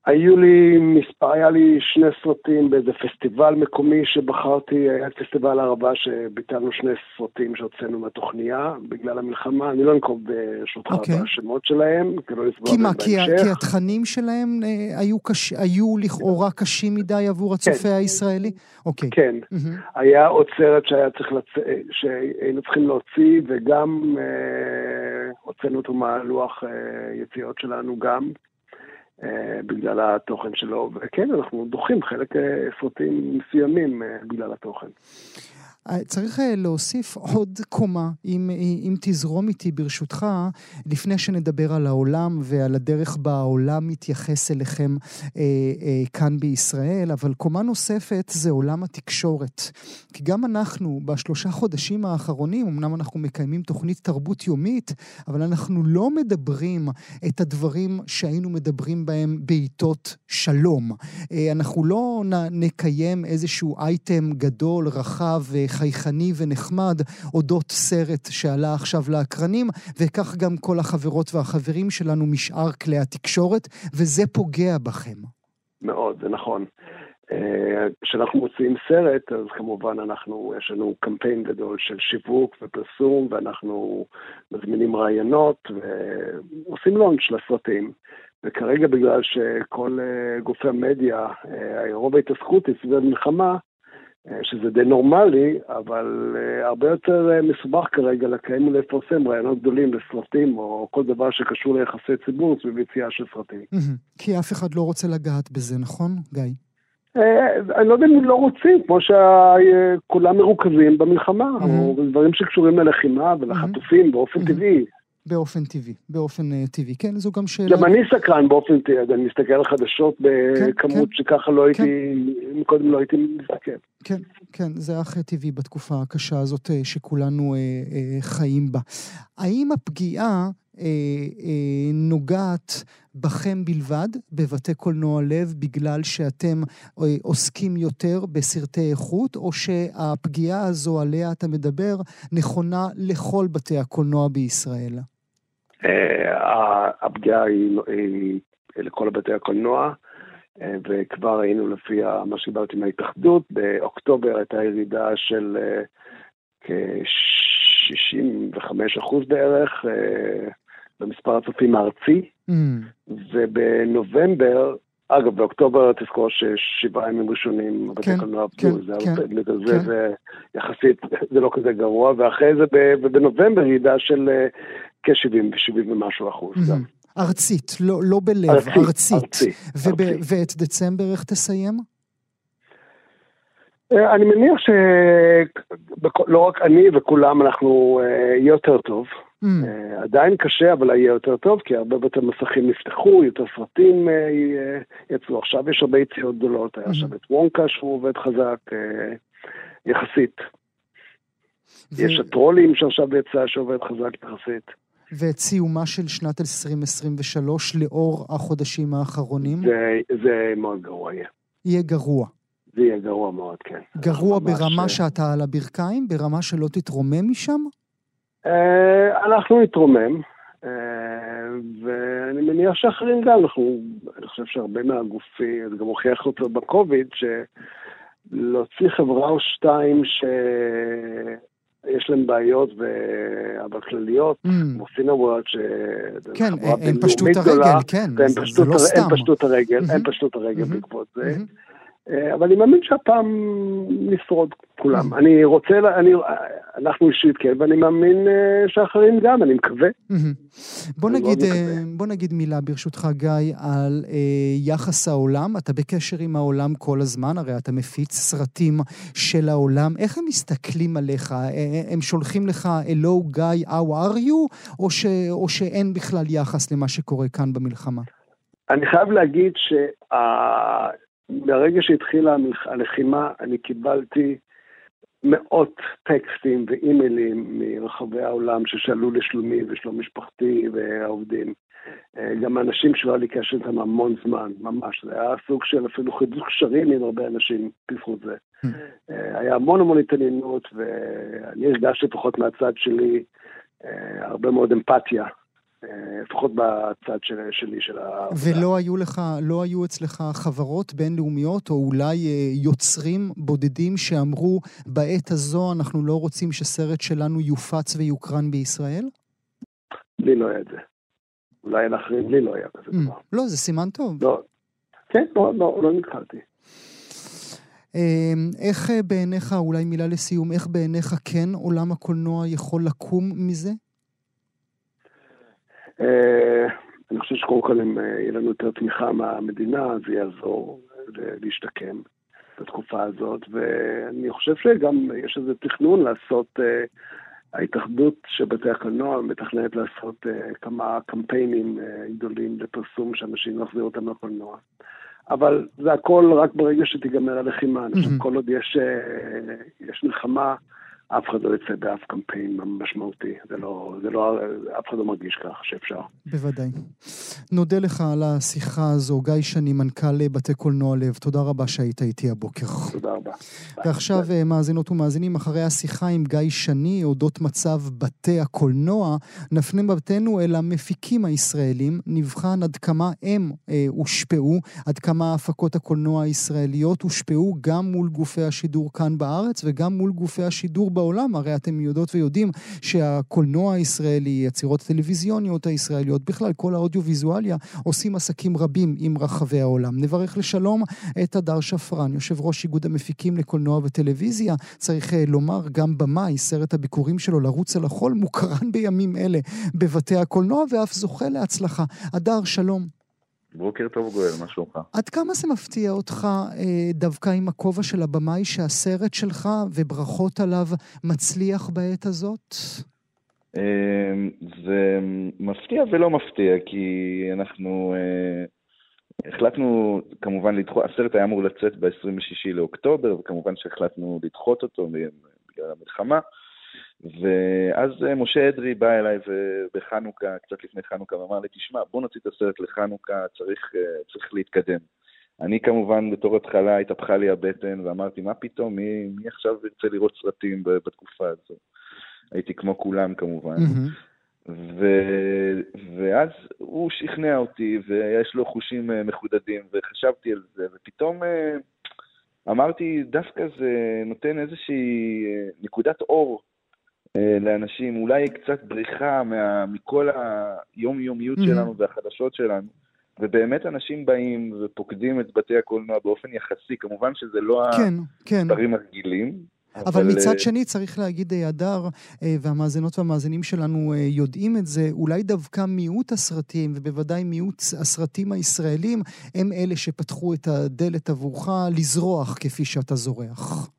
היו לי מספר, היה לי שני סרטים באיזה פסטיבל מקומי שבחרתי, היה פסטיבל הערבה שביטלנו שני סרטים שהוצאנו מהתוכניה בגלל המלחמה, אני לא אנקוב ברשותך okay. אוקיי. בשמות שלהם, כי לא לפגוע בהם בהמשך. כי, כי התכנים שלהם אה, היו, קש, היו לכאורה קשים מדי עבור הצופה כן. הישראלי? אוקיי. Okay. כן. Mm-hmm. היה עוד סרט שהיה צריך לצ... שהיינו צריכים להוציא, וגם אה, הוצאנו אותו מהלוח אה, יציאות שלנו גם. אה, בגלל התוכן שלו, וכן, אנחנו דוחים חלק אה, סרטים מסוימים אה, בגלל התוכן. צריך אה, להוסיף עוד קומה, אם, אם תזרום איתי ברשותך, לפני שנדבר על העולם ועל הדרך בה העולם מתייחס אליכם אה, אה, כאן בישראל, אבל קומה נוספת זה עולם התקשורת. כי גם אנחנו, בשלושה חודשים האחרונים, אמנם אנחנו מקיימים תוכנית תרבות יומית, אבל אנחנו לא מדברים את הדברים שהיינו מדברים בהם בעיתות שלום. אה, אנחנו לא נקיים איזשהו אייטם גדול, רחב, חייכני ונחמד אודות סרט שעלה עכשיו לאקרנים, וכך גם כל החברות והחברים שלנו משאר כלי התקשורת, וזה פוגע בכם. מאוד, זה נכון. כשאנחנו מוציאים סרט, אז כמובן אנחנו, יש לנו קמפיין גדול של שיווק ופרסום, ואנחנו מזמינים רעיונות ועושים לונץ' לסרטים. וכרגע בגלל שכל גופי המדיה, רוב ההתעסקות היא סביב המלחמה, שזה די נורמלי, אבל הרבה יותר מסובך כרגע לקיים ולפרסם רעיונות גדולים לסרטים, או כל דבר שקשור ליחסי ציבור סביב יציאה של סרטים. כי אף אחד לא רוצה לגעת בזה, נכון, גיא? אני לא יודע אם לא רוצים, כמו שכולם מרוכזים במלחמה, או דברים שקשורים ללחימה ולחטופים באופן טבעי. באופן טבעי, באופן טבעי, כן, זו גם שאלה. גם אני סקרן באופן טבעי, אני מסתכל על חדשות בכמות שככה לא הייתי, קודם לא הייתי מסתכל. כן, כן, זה אך טבעי בתקופה הקשה הזאת שכולנו חיים בה. האם הפגיעה נוגעת בכם בלבד, בבתי קולנוע לב, בגלל שאתם עוסקים יותר בסרטי איכות, או שהפגיעה הזו עליה אתה מדבר נכונה לכל בתי הקולנוע בישראל? הפגיעה היא לכל בתי הקולנוע, וכבר ראינו לפי מה שדיברתי מההתאחדות, באוקטובר הייתה ירידה של כ-65% בערך במספר הצופים הארצי, mm. ובנובמבר, אגב, באוקטובר תזכור ששבעה ימים ראשונים בבתי כן, קולנוע עבדו, כן, זה, כן, זה, כן. זה יחסית, זה לא כזה גרוע, ואחרי זה ובנובמבר ירידה של כ-70 ו-70 ומשהו אחוז. גם. ארצית, לא, לא בלב, ארצית. ארצית. ארצי, וב, ארצי. ואת דצמבר איך תסיים? אני מניח שלא רק אני וכולם, אנחנו יהיה יותר טוב. Mm. עדיין קשה, אבל יהיה יותר טוב, כי הרבה בתי מסכים נפתחו, יותר סרטים יצאו. עכשיו יש הרבה יציאות גדולות, היה. עכשיו את וונקה שהוא עובד חזק, יחסית. ו... יש הטרולים שעכשיו יצא שעובד חזק יחסית. ואת סיומה של שנת 2023 לאור החודשים האחרונים? זה, זה מאוד גרוע יהיה. יהיה גרוע. זה יהיה גרוע מאוד, כן. גרוע ברמה ש... שאתה על הברכיים? ברמה שלא תתרומם משם? אה, אנחנו נתרומם, אה, ואני מניח שאחרים גם, אנחנו, אני חושב שהרבה מהגופים, זה גם הוכיח אותו בקוביד, שלהוציא חברה או שתיים שיש להם בעיות, אבל כלליות, mm. כמו סינוורד, כן, הם פשטו את הרגל, כן, זה לא סתם. הם פשטו את הרגל, הם פשטו את הרגל בעקבות זה. אה, אבל אני מאמין שהפעם נשרוד כולם. Mm-hmm. אני רוצה, אני, אנחנו אישית כן, ואני מאמין אה, שאחרים גם, אני מקווה. Mm-hmm. בוא נגיד, אה, בוא נגיד מילה ברשותך, גיא, על אה, יחס העולם. אתה בקשר עם העולם כל הזמן, הרי אתה מפיץ סרטים של העולם. איך הם מסתכלים עליך? הם שולחים לך, Hello, גיא, how are you? או, ש, או שאין בכלל יחס למה שקורה כאן במלחמה? אני חייב להגיד שה... מהרגע שהתחילה הלחימה אני קיבלתי מאות טקסטים ואימיילים מרחבי העולם ששאלו לשלומי ושלום משפחתי והעובדים. אה, גם אנשים שלא היה לי קשר איתם המון זמן, ממש. זה היה סוג של אפילו חידוש קשרים עם הרבה אנשים בזכות זה. אה, היה המון המון התעניינות, ואני הרגשתי לפחות מהצד שלי אה, הרבה מאוד אמפתיה לפחות בצד של, שלי, של ה... ולא היו לך, לא היו אצלך חברות בינלאומיות, או אולי אה, יוצרים בודדים שאמרו, בעת הזו אנחנו לא רוצים שסרט שלנו יופץ ויוקרן בישראל? לי לא היה את זה. אולי לאחרים, לי לא היה כזה mm, דבר. לא, זה סימן טוב. לא. כן, לא, לא, לא נתקלתי. אמ, איך אה, בעיניך, אולי מילה לסיום, איך בעיניך כן עולם הקולנוע יכול לקום מזה? אה, אני חושב שקודם כל אם אה, יהיה לנו יותר תמיכה מהמדינה, זה יעזור להשתקם בתקופה הזאת, ואני חושב שגם יש איזה תכנון לעשות, אה, ההתאחדות של בתי הקולנוע מתכננת לעשות כמה קמפיינים גדולים לפרסום שאנשים יחזירו אותם לקולנוע. אבל זה הכל רק ברגע שתיגמר הלחימה. אני חושב כל עוד יש, יש מלחמה, אף אחד לא יצא באף קמפיין משמעותי. זה לא, זה לא, אף אחד לא מרגיש כך שאפשר. בוודאי. נודה לך על השיחה הזו, גיא שני, מנכ"ל בתי קולנוע לב. תודה רבה שהיית איתי הבוקר. תודה רבה. ועכשיו, ביי. מאזינות ומאזינים, אחרי השיחה עם גיא שני אודות מצב בתי הקולנוע, נפנה מבטנו אל המפיקים הישראלים, נבחן עד כמה הם אה, הושפעו, עד כמה הפקות הקולנוע הישראליות הושפעו גם מול גופי השידור כאן בארץ וגם מול גופי השידור בעולם. הרי אתם יודעות ויודעים שהקולנוע הישראלי, הצירות הטלוויזיוניות הישראליות, בכלל כל האודיו-ויזואליה, עושים עסקים רבים עם רחבי העולם. נברך לשלום את הדר שפרן, יושב ראש איגוד המפיקים לקולנוע וטלוויזיה. צריך uh, לומר, גם במאי, סרט הביקורים שלו, לרוץ על החול, מוקרן בימים אלה בבתי הקולנוע ואף זוכה להצלחה. הדר, שלום. בוקר טוב גואל, מה שלומך? עד כמה זה מפתיע אותך אה, דווקא עם הכובע של הבמאי שהסרט שלך, וברכות עליו, מצליח בעת הזאת? אה, זה מפתיע ולא מפתיע, כי אנחנו אה, החלטנו כמובן לדחות, הסרט היה אמור לצאת ב-26 לאוקטובר, וכמובן שהחלטנו לדחות אותו בגלל המלחמה. ואז אה, משה אדרי בא אליי בחנוכה, קצת לפני חנוכה, ואמר לי, תשמע, בוא נוציא את הסרט לחנוכה, צריך, אה, צריך להתקדם. אני כמובן, בתור התחלה, התהפכה לי הבטן, ואמרתי, מה פתאום, מי, מי עכשיו ירצה לראות סרטים בתקופה הזו? הייתי כמו כולם כמובן. Mm-hmm. ו... ואז הוא שכנע אותי, ויש לו חושים אה, מחודדים, וחשבתי על זה, ופתאום אמרתי, דווקא זה נותן איזושהי נקודת אור לאנשים, אולי קצת בריחה מה, מכל היומיומיות mm-hmm. שלנו והחדשות שלנו, ובאמת אנשים באים ופוקדים את בתי הקולנוע באופן יחסי, כמובן שזה לא כן, הדברים כן. הרגילים. אבל, אבל מצד אה, שני, צריך להגיד, הדר, אה, והמאזינות והמאזינים שלנו יודעים את זה, אולי דווקא מיעוט הסרטים, ובוודאי מיעוט הסרטים הישראלים, הם אלה שפתחו את הדלת עבורך לזרוח כפי שאתה זורח.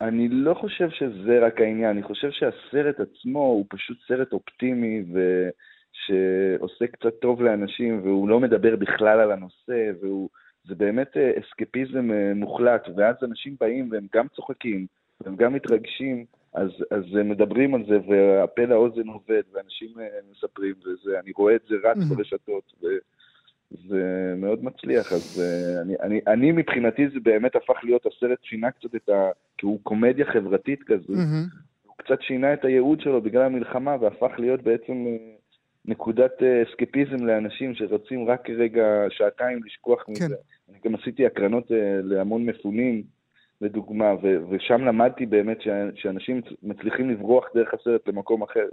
אני לא חושב שזה רק העניין, אני חושב שהסרט עצמו הוא פשוט סרט אופטימי ושעושה קצת טוב לאנשים, והוא לא מדבר בכלל על הנושא, וזה באמת אה, אסקפיזם אה, מוחלט, ואז אנשים באים והם גם צוחקים, והם גם מתרגשים, אז, אז הם מדברים על זה, והפה לאוזן עובד, ואנשים אה, מספרים, ואני רואה את זה רץ ברשתות. ו... זה מאוד מצליח, אז uh, אני, אני, אני מבחינתי זה באמת הפך להיות, הסרט שינה קצת את ה... כי הוא קומדיה חברתית כזו, mm-hmm. הוא קצת שינה את הייעוד שלו בגלל המלחמה והפך להיות בעצם uh, נקודת uh, אסקפיזם לאנשים שרוצים רק רגע, שעתיים לשכוח כן. מזה. אני גם עשיתי הקרנות להמון מפונים, לדוגמה, ו- ושם למדתי באמת שאנשים מצליחים לברוח דרך הסרט למקום אחר.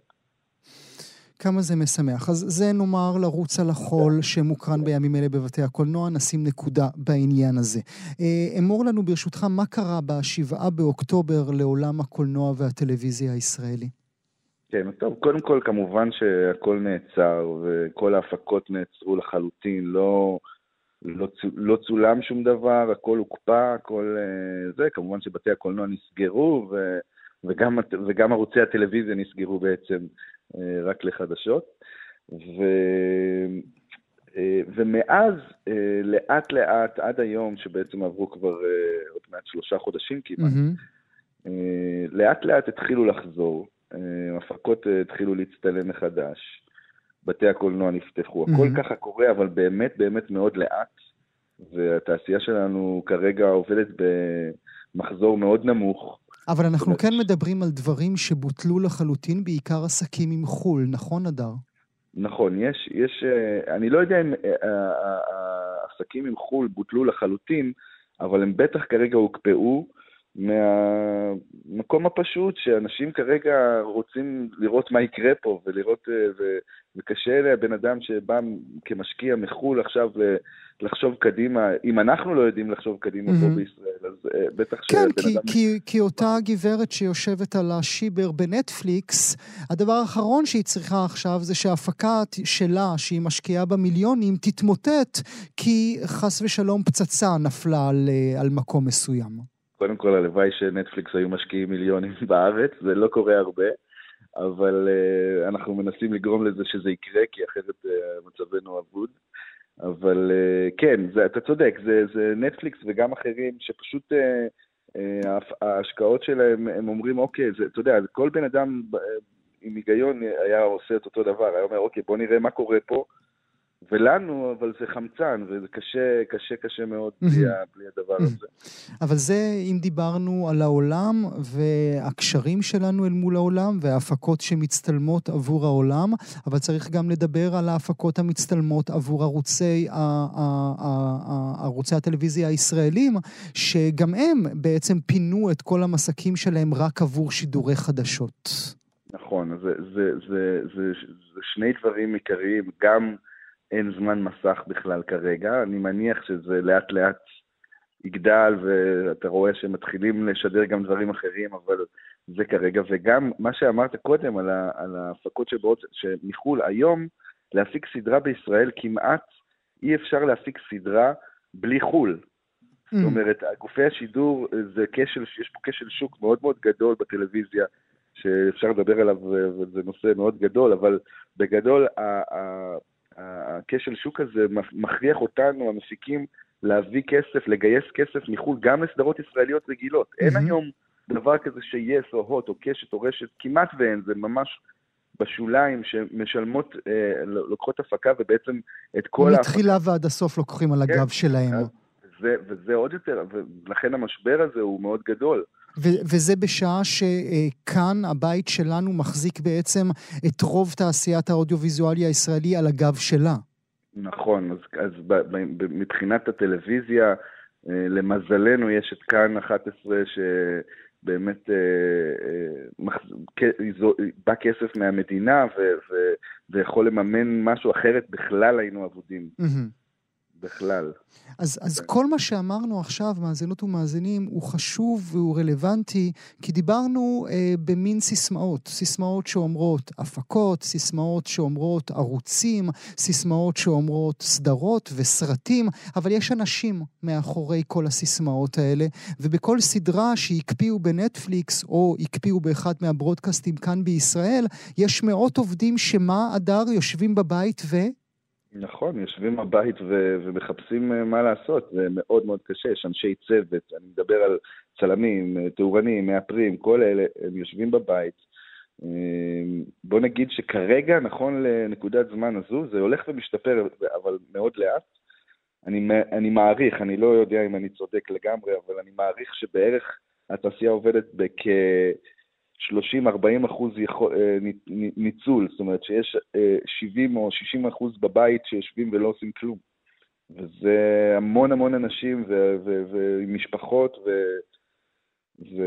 כמה זה משמח. אז זה נאמר לרוץ על החול שמוקרן בימים אלה בבתי הקולנוע, נשים נקודה בעניין הזה. אה, אמור לנו ברשותך, מה קרה בשבעה באוקטובר לעולם הקולנוע והטלוויזיה הישראלי? כן, טוב, קודם כל כמובן שהכל נעצר וכל ההפקות נעצרו לחלוטין, לא, לא, לא צולם שום דבר, הכל הוקפא, הכל אה, זה, כמובן שבתי הקולנוע נסגרו ו, וגם, וגם ערוצי הטלוויזיה נסגרו בעצם. אה, רק לחדשות. ו... אה, ומאז, אה, לאט לאט, עד היום, שבעצם עברו כבר עוד מעט שלושה חודשים כמעט, mm-hmm. לאט לאט התחילו לחזור, הפקות התחילו להצטלם מחדש, בתי הקולנוע נפתחו, mm-hmm. הכל ככה קורה, אבל באמת באמת מאוד לאט, והתעשייה שלנו כרגע עובדת במחזור מאוד נמוך. אבל אנחנו כן מדברים על דברים שבוטלו לחלוטין, בעיקר עסקים עם חו"ל, נכון, אדר? נכון, יש, יש, אה, אני לא יודע אם אה, אה, העסקים עם חו"ל בוטלו לחלוטין, אבל הם בטח כרגע הוקפאו מהמקום הפשוט שאנשים כרגע רוצים לראות מה יקרה פה ולראות, ו, וקשה לבן אדם שבא כמשקיע מחו"ל עכשיו לחשוב קדימה, אם אנחנו לא יודעים לחשוב קדימה mm-hmm. פה בישראל, אז uh, בטח כן, שבן כי, אדם... כי, כי אותה גברת שיושבת על השיבר בנטפליקס, הדבר האחרון שהיא צריכה עכשיו זה שההפקה שלה, שהיא משקיעה במיליונים, תתמוטט, כי חס ושלום פצצה נפלה על, אה, על מקום מסוים. קודם כל, הלוואי שנטפליקס היו משקיעים מיליונים בארץ, זה לא קורה הרבה. אבל uh, אנחנו מנסים לגרום לזה שזה יקרה, כי אחרת uh, מצבנו אבוד. אבל uh, כן, זה, אתה צודק, זה, זה נטפליקס וגם אחרים שפשוט uh, ההשקעות שלהם, הם אומרים, אוקיי, זה, אתה יודע, כל בן אדם עם היגיון היה עושה את אותו דבר, היה אומר, אוקיי, בוא נראה מה קורה פה. ולנו, אבל זה חמצן, וזה קשה, קשה, קשה מאוד בלי, בלי הדבר הזה. אבל זה, אם דיברנו על העולם והקשרים שלנו אל מול העולם וההפקות שמצטלמות עבור העולם, אבל צריך גם לדבר על ההפקות המצטלמות עבור ערוצי, ערוצי הטלוויזיה הישראלים, שגם הם בעצם פינו את כל המסקים שלהם רק עבור שידורי חדשות. נכון, זה, זה, זה, זה, זה שני דברים עיקריים, גם... אין זמן מסך בכלל כרגע. אני מניח שזה לאט לאט יגדל, ואתה רואה שמתחילים לשדר גם דברים אחרים, אבל זה כרגע. וגם מה שאמרת קודם על, ה, על ההפקות שבאות, שמחו"ל, היום להפיק סדרה בישראל כמעט אי אפשר להפיק סדרה בלי חו"ל. Mm. זאת אומרת, גופי השידור, זה כשל, יש פה כשל שוק מאוד מאוד גדול בטלוויזיה, שאפשר לדבר עליו, וזה נושא מאוד גדול, אבל בגדול, הכשל שוק הזה מכריח אותנו, המפיקים, להביא כסף, לגייס כסף מחו"ל, גם לסדרות ישראליות רגילות. Mm-hmm. אין היום דבר כזה שיס או הוט או קשת או רשת, כמעט ואין, זה ממש בשוליים שמשלמות, אה, לוקחות הפקה ובעצם את כל... מתחילה ועד הסוף לוקחים על הגב כן, שלהם. זה, וזה עוד יותר, ולכן המשבר הזה הוא מאוד גדול. ו- וזה בשעה שכאן הבית שלנו מחזיק בעצם את רוב תעשיית האודיו-ויזואלי הישראלי על הגב שלה. נכון, אז, אז ב- ב- מבחינת הטלוויזיה, אה, למזלנו יש את כאן 11 שבאמת אה, אה, בא כסף מהמדינה ו- ו- ויכול לממן משהו אחרת, בכלל היינו אבודים. Mm-hmm. בכלל. אז, אז כל מה שאמרנו עכשיו, מאזינות ומאזינים, הוא חשוב והוא רלוונטי, כי דיברנו אה, במין סיסמאות. סיסמאות שאומרות הפקות, סיסמאות שאומרות ערוצים, סיסמאות שאומרות סדרות וסרטים, אבל יש אנשים מאחורי כל הסיסמאות האלה, ובכל סדרה שהקפיאו בנטפליקס, או הקפיאו באחד מהברודקאסטים כאן בישראל, יש מאות עובדים שמה, אדר, יושבים בבית ו... נכון, יושבים בבית ו- ומחפשים אה, מה לעשות, זה מאוד מאוד קשה, יש אנשי צוות, אני מדבר על צלמים, אה, תאורנים, מאפרים, כל אלה, הם יושבים בבית. אה, בוא נגיד שכרגע, נכון לנקודת זמן הזו, זה הולך ומשתפר, אבל מאוד לאט. אני, אני מעריך, אני לא יודע אם אני צודק לגמרי, אבל אני מעריך שבערך התעשייה עובדת בכ... 30-40 אחוז אה, ניצול, זאת אומרת שיש 70 אה, או 60 אחוז בבית שיושבים ולא עושים כלום. וזה המון המון אנשים ומשפחות, ו...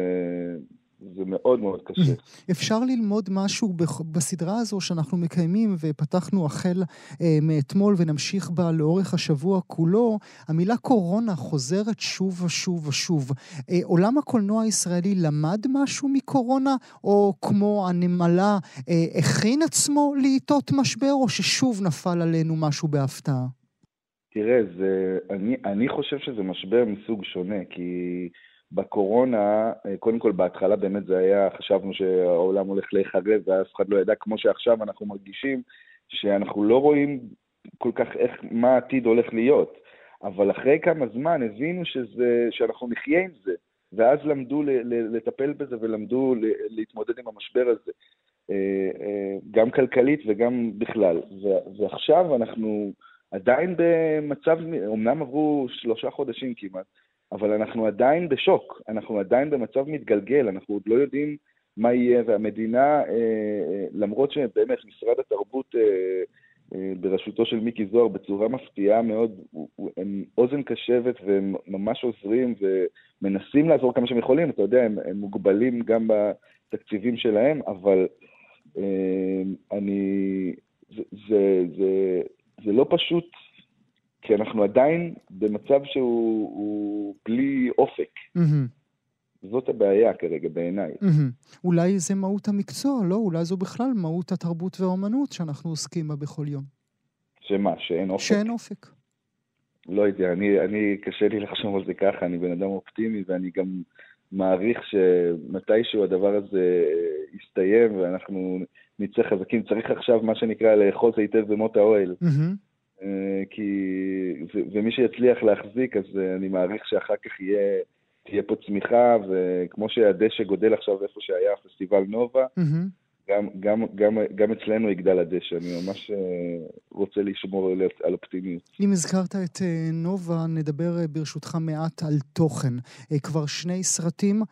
זה מאוד מאוד קשה. אפשר ללמוד משהו בסדרה הזו שאנחנו מקיימים ופתחנו החל אה, מאתמול ונמשיך בה לאורך השבוע כולו. המילה קורונה חוזרת שוב ושוב ושוב. אה, עולם הקולנוע הישראלי למד משהו מקורונה, או כמו הנמלה, אה, הכין עצמו לעיתות משבר, או ששוב נפל עלינו משהו בהפתעה? תראה, זה, אני, אני חושב שזה משבר מסוג שונה, כי... בקורונה, אה, קודם כל בהתחלה באמת זה היה, חשבנו שהעולם הולך להיחרב ואף אחד לא ידע, כמו שעכשיו אנחנו מרגישים שאנחנו לא רואים כל כך איך, מה העתיד הולך להיות. אבל אחרי כמה זמן הבינו שזה, שאנחנו נחיה עם זה, ואז למדו לטפל בזה ולמדו להתמודד עם המשבר הזה, אה, אה, גם כלכלית וגם בכלל. ועכשיו אנחנו עדיין במצב, אמנם עברו שלושה חודשים כמעט, אבל אנחנו עדיין בשוק, אנחנו עדיין במצב מתגלגל, אנחנו עוד לא יודעים מה יהיה, והמדינה, אה, אה, למרות שבאמת משרד התרבות אה, בראשותו של מיקי זוהר בצורה מפתיעה מאוד, הם אוזן קשבת והם ממש עוזרים ומנסים לעזור כמה שהם יכולים, אתה יודע, הם, הם מוגבלים גם בתקציבים שלהם, אבל אני, זה, זה, זה, זה לא פשוט כי אנחנו עדיין במצב שהוא בלי אופק. Mm-hmm. זאת הבעיה כרגע בעיניי. Mm-hmm. אולי זה מהות המקצוע, לא? אולי זו בכלל מהות התרבות והאומנות שאנחנו עוסקים בה בכל יום. שמה, שאין אופק? שאין אופק. לא יודע, אני, אני, קשה לי לחשוב על זה ככה, אני בן אדם אופטימי ואני גם מעריך שמתישהו הדבר הזה יסתיים ואנחנו נצא חזקים. צריך עכשיו, מה שנקרא, לאחוז היטב במות האוהל. Mm-hmm. אה, כי, ומי שיצליח להחזיק, אז אה, אני מעריך שאחר כך יהיה, תהיה פה צמיחה, וכמו שהדשא גודל עכשיו איפה שהיה פסטיבל נובה, mm-hmm. גם, גם, גם, גם אצלנו יגדל הדשא, אני ממש אה, רוצה לשמור על אופטימיות. אם הזכרת את אה, נובה, נדבר אה, ברשותך מעט על תוכן. כבר שני סרטים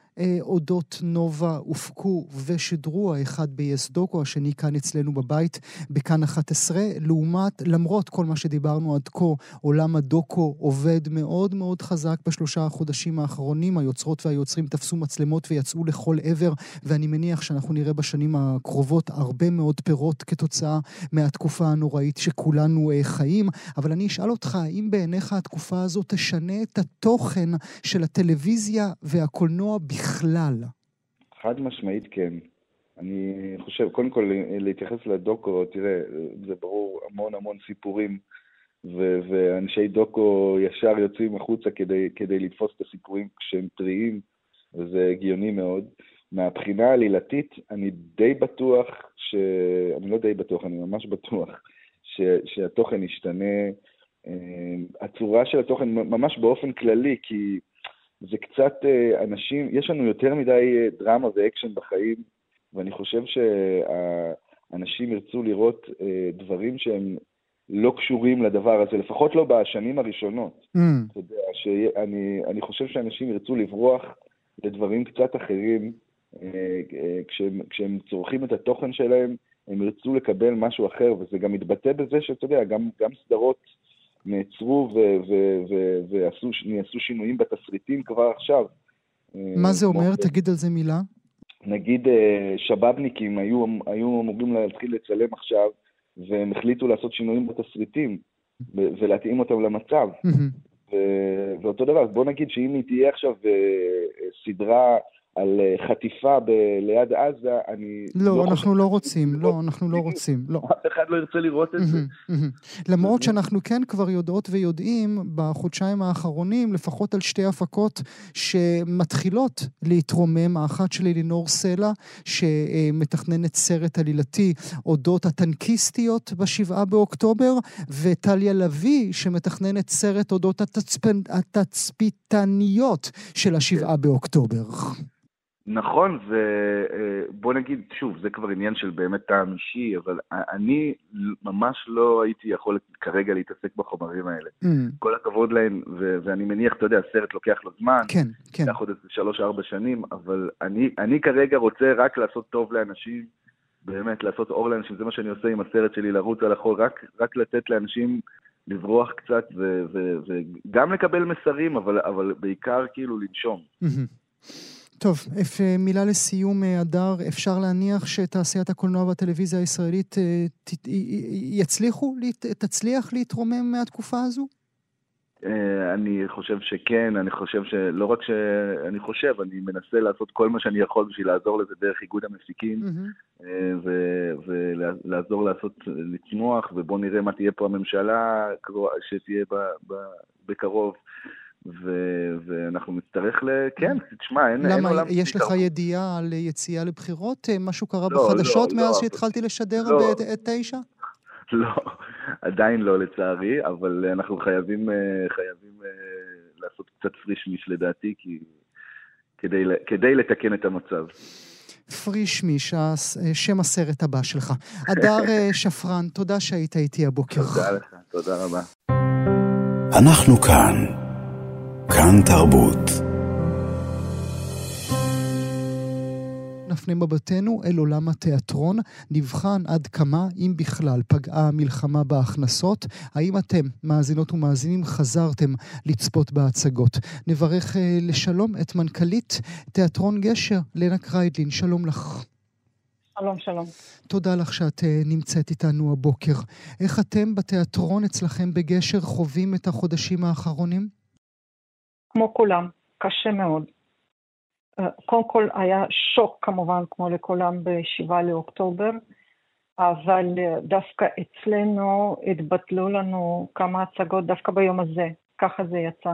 אודות נובה הופקו ושודרו, האחד ב-yes דוקו, השני כאן אצלנו בבית, בכאן 11, לעומת, למרות כל מה שדיברנו עד כה, עולם הדוקו עובד מאוד מאוד חזק בשלושה החודשים האחרונים. היוצרות והיוצרים תפסו מצלמות ויצאו לכל עבר, ואני מניח שאנחנו נראה בשנים הקרובות הרבה מאוד פירות כתוצאה מהתקופה הנוראית שכולנו אה, חיים. אבל אני אשאל אותך, האם בעיניך התקופה הזאת תשנה את התוכן של הטלוויזיה והקולנוע בכלל? חד משמעית כן. אני חושב, קודם כל להתייחס לדוקו, תראה, זה ברור, המון המון סיפורים, ו- ואנשי דוקו ישר יוצאים החוצה כדי, כדי לתפוס את הסיפורים כשהם טריים, וזה הגיוני מאוד. מהבחינה העלילתית, אני די בטוח ש... אני לא די בטוח, אני ממש בטוח ש... שהתוכן ישתנה. אה, הצורה של התוכן ממש באופן כללי, כי זה קצת אה, אנשים, יש לנו יותר מדי אה, דרמה ואקשן בחיים, ואני חושב שאנשים ירצו לראות דברים שהם לא קשורים לדבר הזה, לפחות לא בשנים הראשונות. Mm. אתה יודע, שאני אני חושב שאנשים ירצו לברוח לדברים קצת אחרים. אה, כשהם, כשהם צורכים את התוכן שלהם, הם ירצו לקבל משהו אחר, וזה גם מתבטא בזה שאתה יודע, גם, גם סדרות נעצרו ונעשו שינויים בתסריטים כבר עכשיו. מה זה אומר? תגיד על זה מילה. נגיד אה, שבאבניקים היו, היו אמורים להתחיל לצלם עכשיו, והם החליטו לעשות שינויים בתסריטים ולהתאים אותם למצב. ואותו דבר, בוא נגיד שאם היא תהיה עכשיו אה, סדרה על אה, חטיפה ב- ליד עזה, אני... לא, לא אנחנו לא רוצים, לא, אנחנו לא רוצים, לא. אף אחד לא ירצה לראות את זה. למרות שאנחנו כן כבר יודעות ויודעים בחודשיים האחרונים, לפחות על שתי הפקות שמתחילות להתרומם, האחת של אלינור סלע, שמתכננת סרט עלילתי אודות הטנקיסטיות בשבעה באוקטובר, וטליה לביא, שמתכננת סרט אודות התצפיתניות של השבעה באוקטובר. נכון, ובוא אה, נגיד, שוב, זה כבר עניין של באמת טעם אישי, אבל אני ממש לא הייתי יכול כרגע להתעסק בחומרים האלה. Mm. כל הכבוד להם, ו- ואני מניח, אתה יודע, סרט לוקח לו זמן, כן, כן. ייקח עוד איזה שלוש-ארבע שנים, אבל אני, אני כרגע רוצה רק לעשות טוב לאנשים, באמת, לעשות אור לאנשים, זה מה שאני עושה עם הסרט שלי, לרוץ על החול, רק, רק לתת לאנשים לברוח קצת, וגם לקבל מסרים, אבל, אבל בעיקר כאילו לנשום. Mm-hmm. טוב, אה, מילה לסיום, אה, הדר, אפשר להניח שתעשיית הקולנוע והטלוויזיה הישראלית אה, יצליחו, תצליח להתרומם מהתקופה הזו? אני חושב שכן, אני חושב שלא רק שאני חושב, אני מנסה לעשות כל מה שאני יכול בשביל לעזור לזה דרך איגוד המפיקים, mm-hmm. ולעזור לעשות, לצמוח, ובואו נראה מה תהיה פה הממשלה שתהיה בקרוב. ו- ואנחנו נצטרך ל... כן, תשמע, אין, אין עולם... למה, יש לך ידיעה על יציאה לבחירות? משהו קרה לא, בחדשות לא, מאז לא, שהתחלתי לשדר לא, בתשע? לא, עדיין לא לצערי, אבל אנחנו חייבים, אה, חייבים אה, לעשות קצת פרישמיש לדעתי, כי... כדי, כדי לתקן את המצב. פרישמיש, שם הסרט הבא שלך. הדר אה, שפרן, תודה שהיית איתי הבוקר. תודה לך, תודה רבה. אנחנו כאן. כאן תרבות. נפנה מבטנו אל עולם התיאטרון, נבחן עד כמה, אם בכלל, פגעה המלחמה בהכנסות. האם אתם, מאזינות ומאזינים, חזרתם לצפות בהצגות? נברך אה, לשלום את מנכ"לית תיאטרון גשר, לנה קריידלין, שלום לך. שלום, שלום. תודה לך שאת אה, נמצאת איתנו הבוקר. איך אתם בתיאטרון אצלכם בגשר חווים את החודשים האחרונים? כמו כולם, קשה מאוד. אה, קודם כל היה שוק כמובן, כמו לכולם, ב-7 לאוקטובר, אבל אה, דווקא אצלנו התבטלו לנו כמה הצגות דווקא ביום הזה, ככה זה יצא.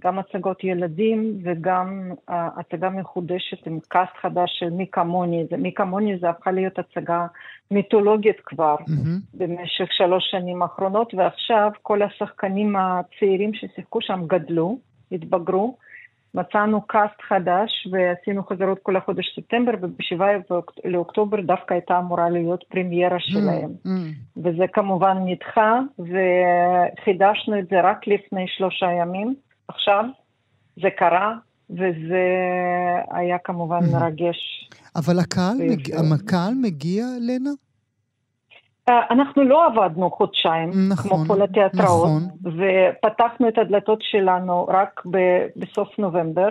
גם הצגות ילדים וגם אה, הצגה מחודשת עם cast חדש של מי כמוני. מי כמוני זה הפכה להיות הצגה מיתולוגית כבר mm-hmm. במשך שלוש שנים האחרונות, ועכשיו כל השחקנים הצעירים ששיחקו שם גדלו. התבגרו, מצאנו cast חדש ועשינו חזרות כל החודש ספטמבר, ובשבעה לאוקטובר דווקא הייתה אמורה להיות פרימיירה mm, שלהם. Mm, mm. וזה כמובן נדחה, וחידשנו את זה רק לפני שלושה ימים. עכשיו זה קרה, וזה היה כמובן mm. מרגש. אבל הקהל, מג... הקהל מגיע, לנה? אנחנו לא עבדנו חודשיים, נכון, כמו כל התיאטראות, נכון. ופתחנו את הדלתות שלנו רק ב- בסוף נובמבר.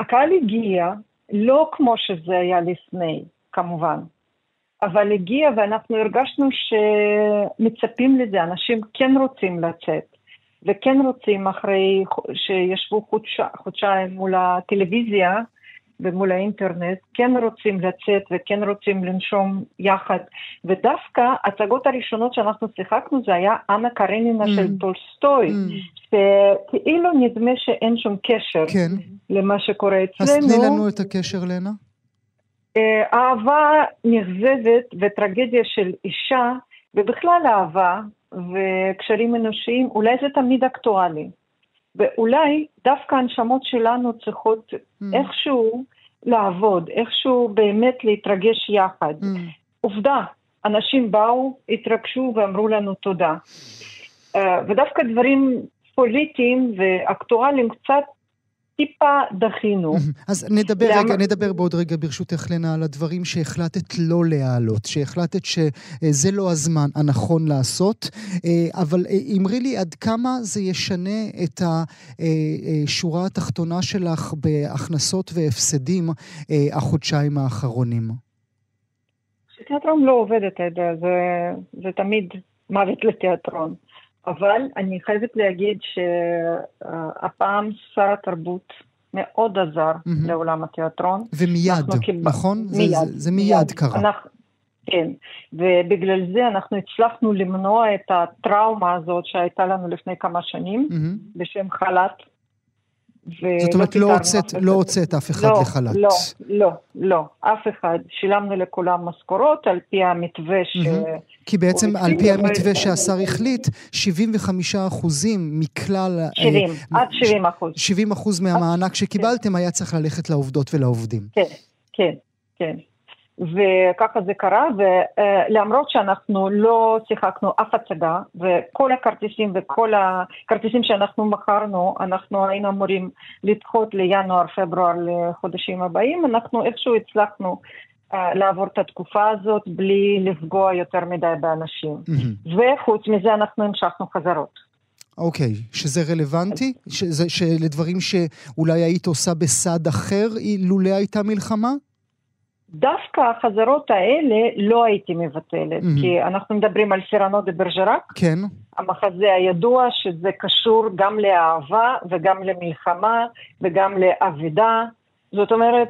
הקהל הגיע, לא כמו שזה היה לפני, כמובן, אבל הגיע ואנחנו הרגשנו שמצפים לזה, אנשים כן רוצים לצאת, וכן רוצים אחרי שישבו חודש, חודשיים מול הטלוויזיה, ומול האינטרנט כן רוצים לצאת וכן רוצים לנשום יחד. ודווקא הצגות הראשונות שאנחנו שיחקנו זה היה אנה קרנינה mm. של טולסטוי, mm. שכאילו נדמה שאין שום קשר כן. למה שקורה אצלנו. אז תני לנו את הקשר, לנה. אה, אהבה נכזבת וטרגדיה של אישה, ובכלל אהבה וקשרים אנושיים, אולי זה תמיד אקטואלי. ואולי דווקא הנשמות שלנו צריכות mm. איכשהו לעבוד, איכשהו באמת להתרגש יחד. Mm. עובדה, אנשים באו, התרגשו ואמרו לנו תודה. Uh, ודווקא דברים פוליטיים ואקטואליים קצת טיפה דחינו. אז נדבר למ... רגע, נדבר בעוד רגע ברשותך, לנה, על הדברים שהחלטת לא להעלות, שהחלטת שזה לא הזמן הנכון לעשות, אה, אבל אה, אמרי לי עד כמה זה ישנה את השורה אה, התחתונה שלך בהכנסות והפסדים החודשיים האחרונים. תיאטרון לא עובד, אתה יודע, זה, זה תמיד מוות לתיאטרון. אבל אני חייבת להגיד שהפעם שר התרבות מאוד עזר mm-hmm. לעולם התיאטרון. ומיד, קיבל... נכון? מיד. זה, זה, זה מיד, מיד קרה. אנחנו, כן, ובגלל זה אנחנו הצלחנו למנוע את הטראומה הזאת שהייתה לנו לפני כמה שנים, mm-hmm. בשם חל"ת. זאת אומרת, לא הוצאת, לא הוצאת אף אחד לא, לחל"ת. לא, לא, לא, אף אחד. שילמנו לכולם משכורות על פי המתווה ש... כי בעצם על פי המתווה שהשר החליט, 75 אחוזים מכלל... 70, אה, עד 70 אחוז. 70 אחוז מהמענק שקיבלתם היה צריך ללכת לעובדות ולעובדים. כן, כן, כן. וככה זה קרה, ולמרות שאנחנו לא שיחקנו אף הצגה, וכל הכרטיסים וכל הכרטיסים שאנחנו מכרנו, אנחנו היינו אמורים לדחות לינואר-פברואר לחודשים הבאים, אנחנו איכשהו הצלחנו אה, לעבור את התקופה הזאת בלי לפגוע יותר מדי באנשים. Mm-hmm. וחוץ מזה אנחנו המשכנו חזרות. אוקיי, okay, שזה רלוונטי? שזה, שלדברים שאולי היית עושה בסד אחר לולא הייתה מלחמה? דווקא החזרות האלה לא הייתי מבטלת, mm-hmm. כי אנחנו מדברים על סירנו דה ברג'רק. כן. המחזה הידוע שזה קשור גם לאהבה וגם למלחמה וגם לאבדה. זאת אומרת,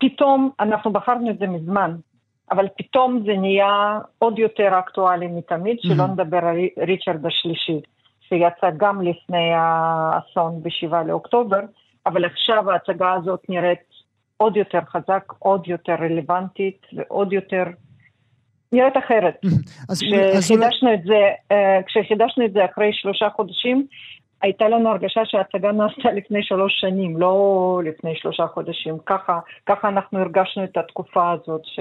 פתאום, אנחנו בחרנו את זה מזמן, אבל פתאום זה נהיה עוד יותר אקטואלי מתמיד, mm-hmm. שלא נדבר על ריצ'רד השלישי, שיצא גם לפני האסון ב-7 לאוקטובר, אבל עכשיו ההצגה הזאת נראית עוד יותר חזק, עוד יותר רלוונטית ועוד יותר נראית אחרת. כשחידשנו את זה, אה, כשחידשנו את זה אחרי שלושה חודשים, הייתה לנו הרגשה שההצגה נעשתה לפני שלוש שנים, לא לפני שלושה חודשים. ככה, ככה אנחנו הרגשנו את התקופה הזאת ש...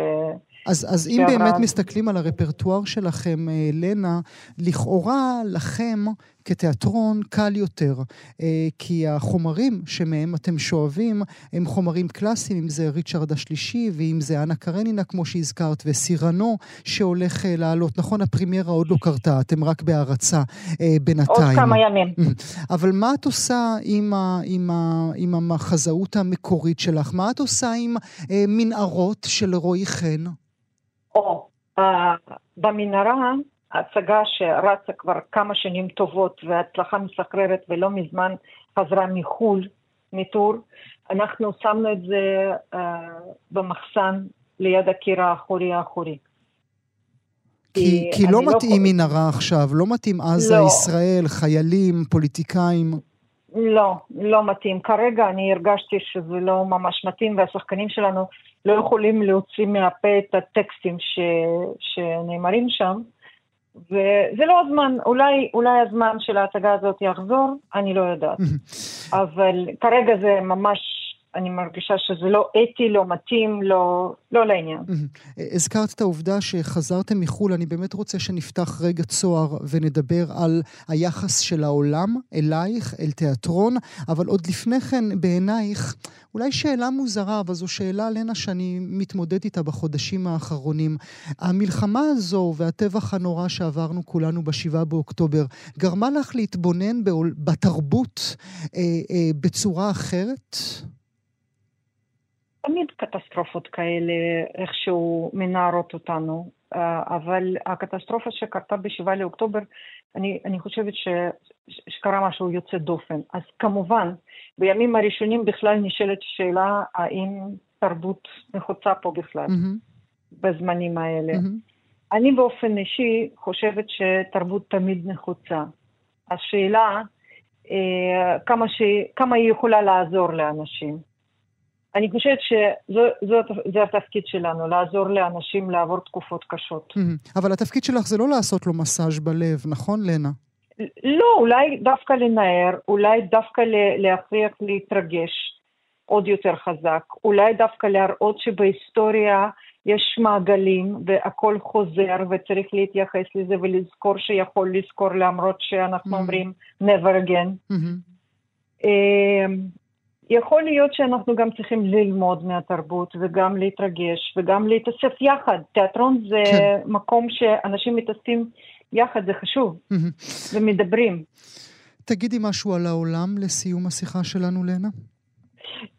אז, אז אם באמת מסתכלים על הרפרטואר שלכם, אה, לנה, לכאורה לכם כתיאטרון קל יותר, אה, כי החומרים שמהם אתם שואבים הם חומרים קלאסיים, אם זה ריצ'רד השלישי, ואם זה אנה קרנינה, כמו שהזכרת, וסירנו, שהולך אה, לעלות. נכון, הפרימיירה עוד לא קרתה, אתם רק בהרצה בינתיים. עוד כמה ימים. אבל מה את עושה עם, ה, עם, ה, עם המחזאות המקורית שלך? מה את עושה עם מנהרות של רועי חן? או במנהרה, הצגה שרצה כבר כמה שנים טובות והצלחה מסחררת ולא מזמן חזרה מחו"ל, מטור, אנחנו שמנו את זה uh, במחסן ליד הקיר האחורי האחורי. כי, כי לא מתאים לא... מנהרה עכשיו, לא מתאים עזה, לא. ישראל, חיילים, פוליטיקאים. לא, לא מתאים. כרגע אני הרגשתי שזה לא ממש מתאים, והשחקנים שלנו לא יכולים להוציא מהפה את הטקסטים ש... שנאמרים שם. וזה לא הזמן, אולי, אולי הזמן של ההצגה הזאת יחזור, אני לא יודעת. אבל כרגע זה ממש אני מרגישה שזה לא אתי, לא מתאים, לא, לא לעניין. הזכרת את העובדה שחזרתם מחו"ל, אני באמת רוצה שנפתח רגע צוהר ונדבר על היחס של העולם אלייך, אל תיאטרון, אבל עוד לפני כן, בעינייך, אולי שאלה מוזרה, אבל זו שאלה, לנה, שאני מתמודד איתה בחודשים האחרונים. המלחמה הזו והטבח הנורא שעברנו כולנו בשבעה באוקטובר, גרמה לך להתבונן בתרבות אה, אה, בצורה אחרת? תמיד קטסטרופות כאלה איכשהו מנערות אותנו, אה, אבל הקטסטרופה שקרתה ב-7 לאוקטובר, אני, אני חושבת ש, שקרה משהו יוצא דופן. אז כמובן, בימים הראשונים בכלל נשאלת שאלה האם תרבות נחוצה פה בכלל, mm-hmm. בזמנים האלה. Mm-hmm. אני באופן אישי חושבת שתרבות תמיד נחוצה. השאלה, אה, כמה, ש, כמה היא יכולה לעזור לאנשים. אני חושבת שזה התפקיד שלנו, לעזור לאנשים לעבור תקופות קשות. אבל התפקיד שלך זה לא לעשות לו מסאז' בלב, נכון, לנה? לא, אולי דווקא לנער, אולי דווקא להכריח להתרגש עוד יותר חזק, אולי דווקא להראות שבהיסטוריה יש מעגלים והכל חוזר וצריך להתייחס לזה ולזכור שיכול לזכור למרות שאנחנו אומרים never again. יכול להיות שאנחנו גם צריכים ללמוד מהתרבות וגם להתרגש וגם להתאסף יחד. תיאטרון זה כן. מקום שאנשים מתאספים יחד, זה חשוב, ומדברים. תגידי משהו על העולם לסיום השיחה שלנו, לנה.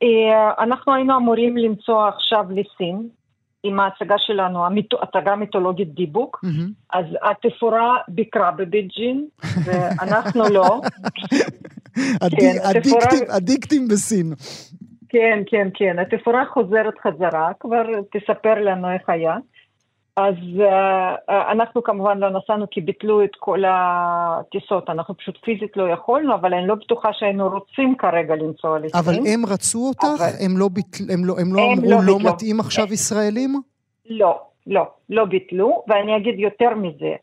אה, אנחנו היינו אמורים למצוא עכשיו לסין. עם ההצגה שלנו, הצגה מיתולוגית דיבוק, אז התפאורה ביקרה בבייג'ין, ואנחנו לא. כן, אדיקטים בסין. כן, כן, כן. התפאורה חוזרת חזרה, כבר תספר לנו איך היה. אז uh, אנחנו כמובן לא נסענו כי ביטלו את כל הטיסות, אנחנו פשוט פיזית לא יכולנו, אבל אני לא בטוחה שהיינו רוצים כרגע לנסוע לסין. אבל הם רצו אותך? אבל... הם לא, ביטל, הם לא, הם לא הם אמרו לא, לא מתאים עכשיו ישראלים? לא, לא, לא ביטלו, ואני אגיד יותר מזה.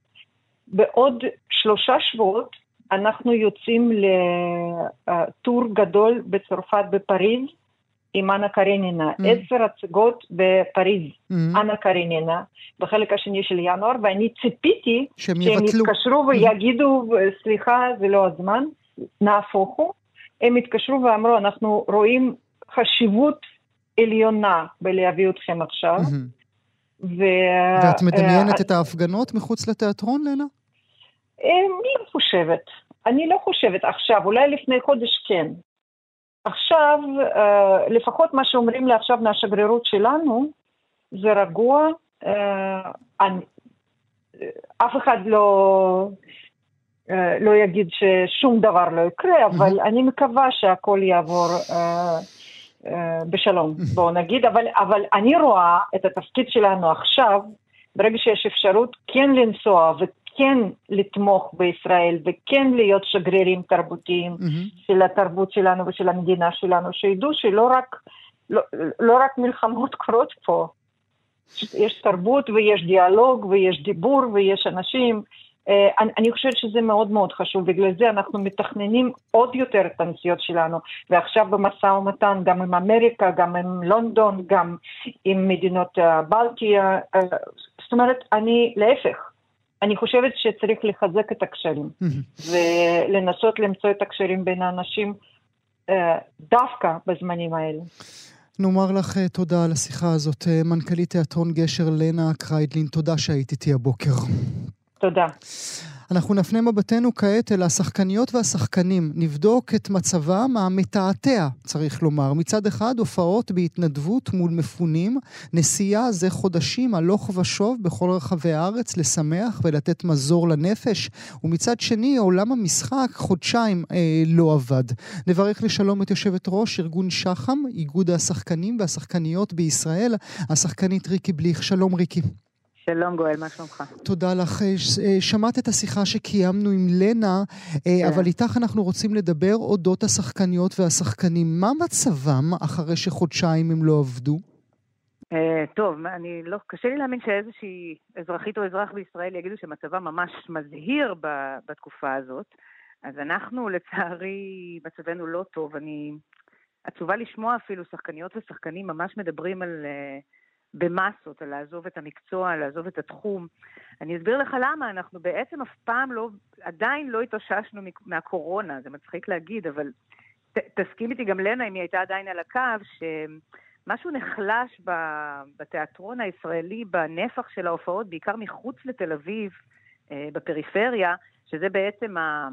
בעוד שלושה שבועות אנחנו יוצאים לטור גדול בצרפת בפריז עם אנה קרנינה, mm. עשר הצגות בפריז, mm. אנה קרנינה, בחלק השני של ינואר, ואני ציפיתי שהם, שהם יתקשרו ויגידו, סליחה, זה לא הזמן, נהפוך הוא. הם התקשרו ואמרו, אנחנו רואים חשיבות עליונה בלהביא אתכם עכשיו. Mm-hmm. ו... ואת מדמיינת uh, את ההפגנות מחוץ לתיאטרון, לנה? אני לא חושבת. אני לא חושבת עכשיו, אולי לפני חודש כן. עכשיו, אה, לפחות מה שאומרים לי עכשיו מהשגרירות שלנו, זה רגוע. אה, אף אחד לא, אה, לא יגיד ששום דבר לא יקרה, אבל. אני מקווה שהכל יעבור בשלום, בואו נגיד. אבל, אבל אני רואה את התפקיד שלנו עכשיו, ברגע שיש אפשרות כן לנסוע כן לתמוך בישראל וכן להיות שגרירים תרבותיים mm-hmm. של התרבות שלנו ושל המדינה שלנו, שידעו שלא רק, לא, לא רק מלחמות קורות פה, יש תרבות ויש דיאלוג ויש דיבור ויש אנשים. Uh, אני, אני חושבת שזה מאוד מאוד חשוב, בגלל זה אנחנו מתכננים עוד יותר את הנסיעות שלנו, ועכשיו במשא ומתן גם עם אמריקה, גם עם לונדון, גם עם מדינות בלטיה, uh, זאת אומרת, אני להפך, אני חושבת שצריך לחזק את הקשרים, ולנסות למצוא את הקשרים בין האנשים אה, דווקא בזמנים האלה. נאמר לך אה, תודה על השיחה הזאת. אה, מנכ"לית תיאטרון גשר לנה קריידלין, תודה שהיית איתי הבוקר. תודה. אנחנו נפנה מבטנו כעת אל השחקניות והשחקנים. נבדוק את מצבם המתעתע, צריך לומר. מצד אחד, הופעות בהתנדבות מול מפונים, נסיעה זה חודשים הלוך ושוב בכל רחבי הארץ לשמח ולתת מזור לנפש, ומצד שני, עולם המשחק חודשיים אה, לא עבד. נברך לשלום את יושבת ראש ארגון שח"ם, איגוד השחקנים והשחקניות בישראל, השחקנית ריקי בליך. שלום ריקי. שלום גואל, מה שלומך? תודה לך. אה, אה, שמעת את השיחה שקיימנו עם לנה, אה, כן. אבל איתך אנחנו רוצים לדבר אודות השחקניות והשחקנים. מה מצבם אחרי שחודשיים הם לא עבדו? טוב, אני לא, קשה לי להאמין שאיזושהי אזרחית או אזרח בישראל יגידו שמצבם ממש מזהיר בתקופה הזאת, אז אנחנו, לצערי, מצבנו לא טוב. אני עצובה לשמוע אפילו שחקניות ושחקנים ממש מדברים על... Uh, במסות, על לעזוב את המקצוע, לעזוב את התחום. אני אסביר לך למה, אנחנו בעצם אף פעם לא, עדיין לא התאוששנו מהקורונה, זה מצחיק להגיד, אבל ת, תסכים איתי גם לנה, אם היא הייתה עדיין על הקו, שמשהו נחלש בתיאטרון הישראלי, בנפח של ההופעות, בעיקר מחוץ לתל אביב, אה, בפריפריה, שזה בעצם ה...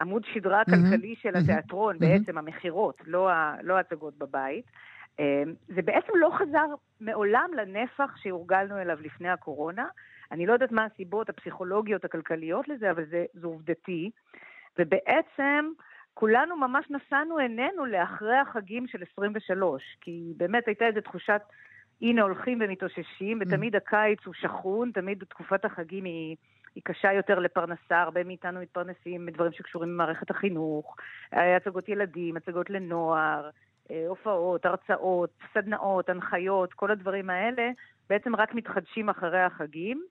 עמוד שדרה הכלכלי mm-hmm. של התיאטרון, mm-hmm. בעצם המכירות, לא, לא ההצגות בבית. אמ, זה בעצם לא חזר מעולם לנפח שהורגלנו אליו לפני הקורונה. אני לא יודעת מה הסיבות הפסיכולוגיות, הכלכליות לזה, אבל זה, זה עובדתי. ובעצם כולנו ממש נשאנו עינינו לאחרי החגים של 23, כי באמת הייתה איזו תחושת, הנה הולכים ומתאוששים, ותמיד הקיץ הוא שכון, תמיד תקופת החגים היא... היא קשה יותר לפרנסה, הרבה מאיתנו מתפרנסים מדברים שקשורים למערכת החינוך, הצגות ילדים, הצגות לנוער, הופעות, הרצאות, סדנאות, הנחיות, כל הדברים האלה, בעצם רק מתחדשים אחרי החגים.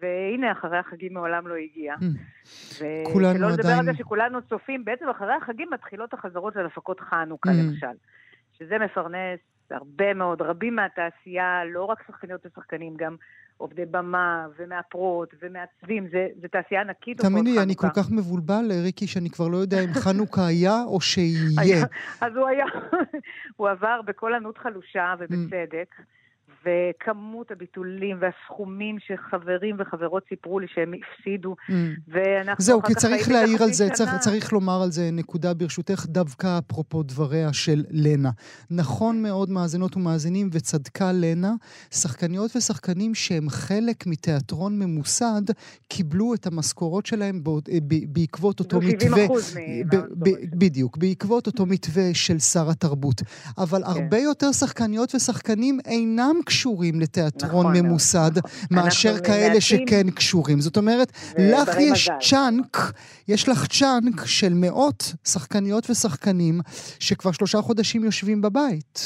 והנה, אחרי החגים מעולם לא הגיע. Hmm. כולנו עדיין... ולא לדבר על זה שכולנו צופים, בעצם אחרי החגים מתחילות החזרות של הפקות חנוכה, hmm. למשל. שזה מפרנס הרבה מאוד, רבים מהתעשייה, לא רק שחקניות ושחקנים, גם עובדי במה ומאפרות ומעצבים, זה, זה תעשייה ענקית. תאמיני, אני כל כך מבולבל, ריקי, שאני כבר לא יודע אם חנוכה היה או שיהיה. אז הוא היה, הוא עבר בכל ענות חלושה ובצדק. וכמות הביטולים והסכומים שחברים וחברות סיפרו לי שהם הפסידו, mm. ואנחנו זהו, כי צריך להעיר על זה, צריך, צריך לומר על זה נקודה ברשותך, דווקא אפרופו דבריה של לנה. נכון מאוד, מאזינות ומאזינים, וצדקה לנה, שחקניות ושחקנים שהם חלק מתיאטרון ממוסד, קיבלו את המשכורות שלהם אה, בעקבות אותו מתווה... 70% בדיוק, בעקבות אותו מתווה של שר התרבות. אבל כן. הרבה יותר שחקניות ושחקנים אינם קשורים לתיאטרון נכון ממוסד, נכון. מאשר כאלה מעטים, שכן קשורים. זאת אומרת, לך יש מזל. צ'אנק, יש לך צ'אנק של מאות שחקניות ושחקנים שכבר שלושה חודשים יושבים בבית.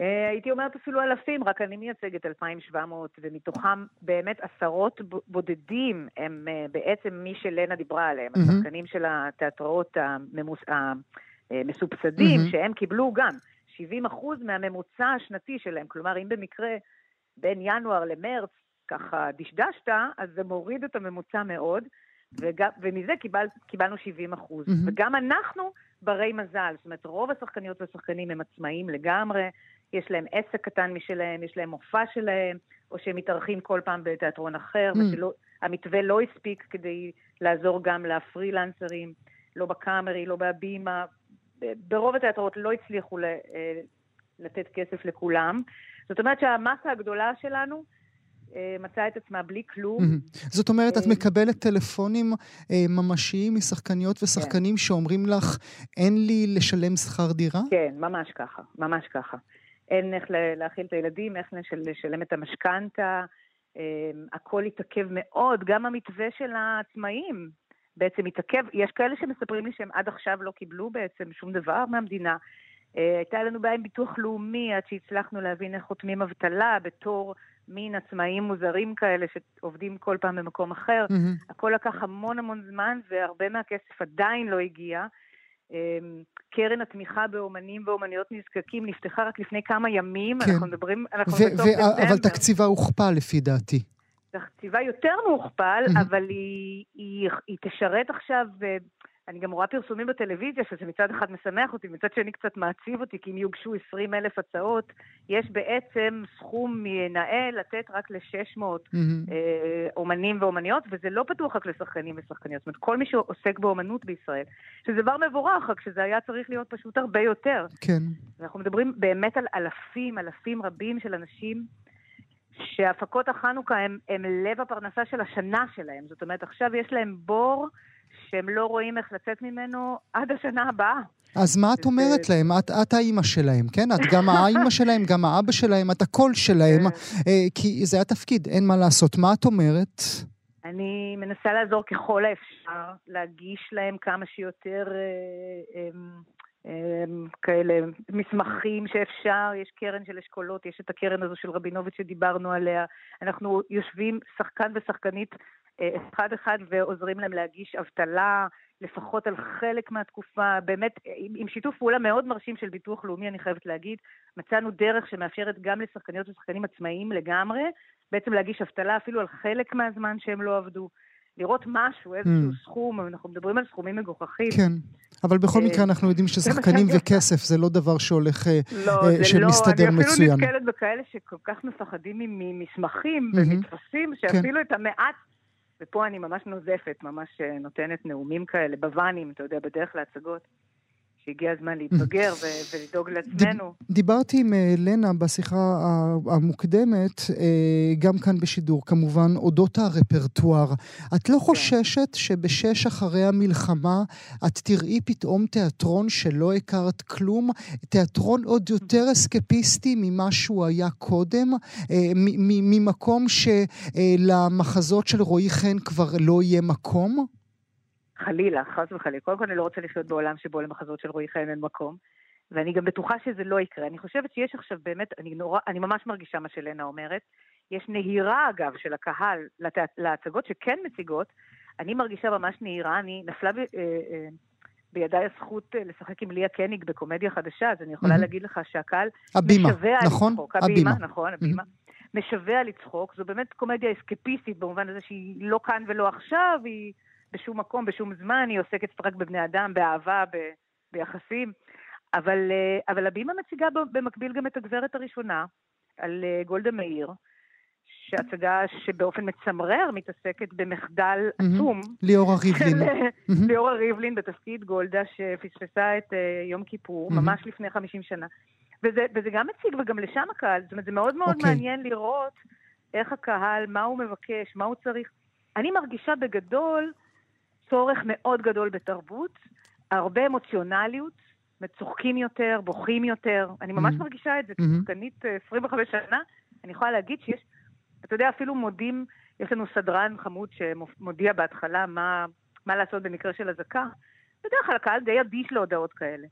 אה, הייתי אומרת אפילו אלפים, רק אני מייצגת 2,700, ומתוכם באמת עשרות בודדים הם אה, בעצם מי שלנה דיברה עליהם, mm-hmm. השחקנים של התיאטראות הממוס... המסובסדים, mm-hmm. שהם קיבלו גם 70 אחוז מהממוצע השנתי שלהם. כלומר, אם במקרה בין ינואר למרץ ככה דשדשת, אז זה מוריד את הממוצע מאוד, וגם, ומזה קיבל, קיבלנו 70 אחוז. Mm-hmm. וגם אנחנו ברי מזל. זאת אומרת, רוב השחקניות והשחקנים הם עצמאים לגמרי, יש להם עסק קטן משלהם, יש להם מופע שלהם, או שהם מתארחים כל פעם בתיאטרון אחר, mm-hmm. ושהמתווה לא הספיק כדי לעזור גם לפרילנסרים, לא בקאמרי, לא בהבימה, ברוב התיאטראות לא הצליחו אה, לתת כסף לכולם. זאת אומרת שהמסה הגדולה שלנו אה, מצאה את עצמה בלי כלום. זאת אומרת, את אה, מקבלת טלפונים ממשיים משחקניות ושחקנים כן. שאומרים לך, אין לי לשלם שכר דירה? כן, ממש ככה, ממש ככה. אין איך להאכיל את הילדים, איך לשלם את המשכנתה, הכל התעכב מאוד, גם המתווה של העצמאים בעצם התעכב. יש כאלה שמספרים לי שהם עד עכשיו לא קיבלו בעצם שום דבר מהמדינה. אה, הייתה לנו בעיה עם ביטוח לאומי עד שהצלחנו להבין איך חותמים אבטלה בתור מין עצמאים מוזרים כאלה שעובדים כל פעם במקום אחר. Mm-hmm. הכל לקח המון המון זמן והרבה מהכסף עדיין לא הגיע. אמ, קרן התמיכה באומנים ואומניות נזקקים נפתחה רק לפני כמה ימים, כן. אנחנו מדברים, אנחנו בסוף דצמבר. אבל תקציבה הוכפל לפי דעתי. תקציבה יותר מהוכפל, mm-hmm. אבל היא, היא, היא תשרת עכשיו, אני גם רואה פרסומים בטלוויזיה, שזה מצד אחד משמח אותי, מצד שני קצת מעציב אותי, כי אם יוגשו 20 אלף הצעות, יש בעצם סכום מנאה לתת רק ל-600 mm-hmm. אה, אומנים ואומניות, וזה לא פתוח רק לשחקנים ושחקניות. זאת אומרת, כל מי שעוסק באומנות בישראל, שזה דבר מבורך, רק שזה היה צריך להיות פשוט הרבה יותר. כן. אנחנו מדברים באמת על אלפים, אלפים רבים של אנשים. שהפקות החנוכה הם, הם לב הפרנסה של השנה שלהם. זאת אומרת, עכשיו יש להם בור שהם לא רואים איך לצאת ממנו עד השנה הבאה. אז מה את אומרת להם? את, את האימא שלהם, כן? את גם האימא שלהם, גם האבא שלהם, את הקול שלהם, כן. אה, כי זה התפקיד, אין מה לעשות. מה את אומרת? אני מנסה לעזור ככל האפשר, להגיש להם כמה שיותר אה, אה, כאלה מסמכים שאפשר, יש קרן של אשכולות, יש את הקרן הזו של רבינוביץ' שדיברנו עליה. אנחנו יושבים, שחקן ושחקנית אחד אחד ועוזרים להם להגיש אבטלה, לפחות על חלק מהתקופה, באמת עם שיתוף פעולה מאוד מרשים של ביטוח לאומי, אני חייבת להגיד. מצאנו דרך שמאפשרת גם לשחקניות ושחקנים עצמאיים לגמרי, בעצם להגיש אבטלה אפילו על חלק מהזמן שהם לא עבדו. לראות משהו, איזשהו mm. סכום, אנחנו מדברים על סכומים מגוחכים. כן, אבל בכל אה, מקרה אנחנו יודעים ששחקנים וכסף זה לא דבר שהולך, אה, לא, אה, שמסתדר מצוין. לא, אני אפילו נתקלת בכאלה שכל כך מפחדים ממסמכים ומטפסים, כן. שאפילו את המעט ופה אני ממש נוזפת, ממש נותנת נאומים כאלה, בוואנים, אתה יודע, בדרך להצגות. שהגיע הזמן להתבגר ולדאוג לעצמנו. דיברתי עם אה, לנה בשיחה המוקדמת, אה, גם כאן בשידור, כמובן, אודות הרפרטואר. את לא כן. חוששת שבשש אחרי המלחמה את תראי פתאום תיאטרון שלא הכרת כלום? תיאטרון עוד יותר אסקפיסטי ממה שהוא היה קודם? אה, ממקום שלמחזות של רועי חן כבר לא יהיה מקום? חלילה, חס וחלילה. קודם כל אני לא רוצה לחיות בעולם שבו למחזות של רועי חיים אין מקום, ואני גם בטוחה שזה לא יקרה. אני חושבת שיש עכשיו באמת, אני, נורא, אני ממש מרגישה מה שלנה אומרת. יש נהירה, אגב, של הקהל לת... להצגות שכן מציגות. אני מרגישה ממש נהירה, אני נפלה ב... אה, אה, בידיי הזכות אה, לשחק עם ליה קניג בקומדיה חדשה, אז אני יכולה mm-hmm. להגיד לך שהקהל הבימה, משווע נכון? לצחוק. הבימה, הבימה, נכון, הבימה. Mm-hmm. משווע לצחוק, זו באמת קומדיה אסקפיסטית במובן הזה שהיא לא כאן ולא עכשיו, היא בשום מקום, בשום זמן, היא עוסקת רק בבני אדם, באהבה, ב, ביחסים. אבל, אה, אבל הבימה מציגה במקביל גם את הגברת הראשונה, על אה, גולדה מאיר, שהצגה שבאופן מצמרר מתעסקת במחדל. עצום. ליאורה ריבלין. mm-hmm. ליאורה ריבלין בתפקיד גולדה שפספסה את יום כיפור. ממש לפני 50 שנה. וזה, וזה גם מציג, וגם לשם הקהל. זאת אומרת, זה מאוד מאוד okay. אוקיי. מעניין לראות איך הקהל, מה הוא מבקש, מה הוא צריך. אני מרגישה בגדול צורך מאוד גדול בתרבות, הרבה אמוציונליות, צוחקים יותר, בוכים יותר. אני ממש mm-hmm. מרגישה את זה כשחקנית mm-hmm. 25 שנה. אני יכולה להגיד שיש, אתה יודע, אפילו מודים, יש לנו סדרן חמוד שמודיע בהתחלה מה, מה לעשות במקרה של אזעקה. בדרך כלל הקהל די אדיש להודעות כאלה.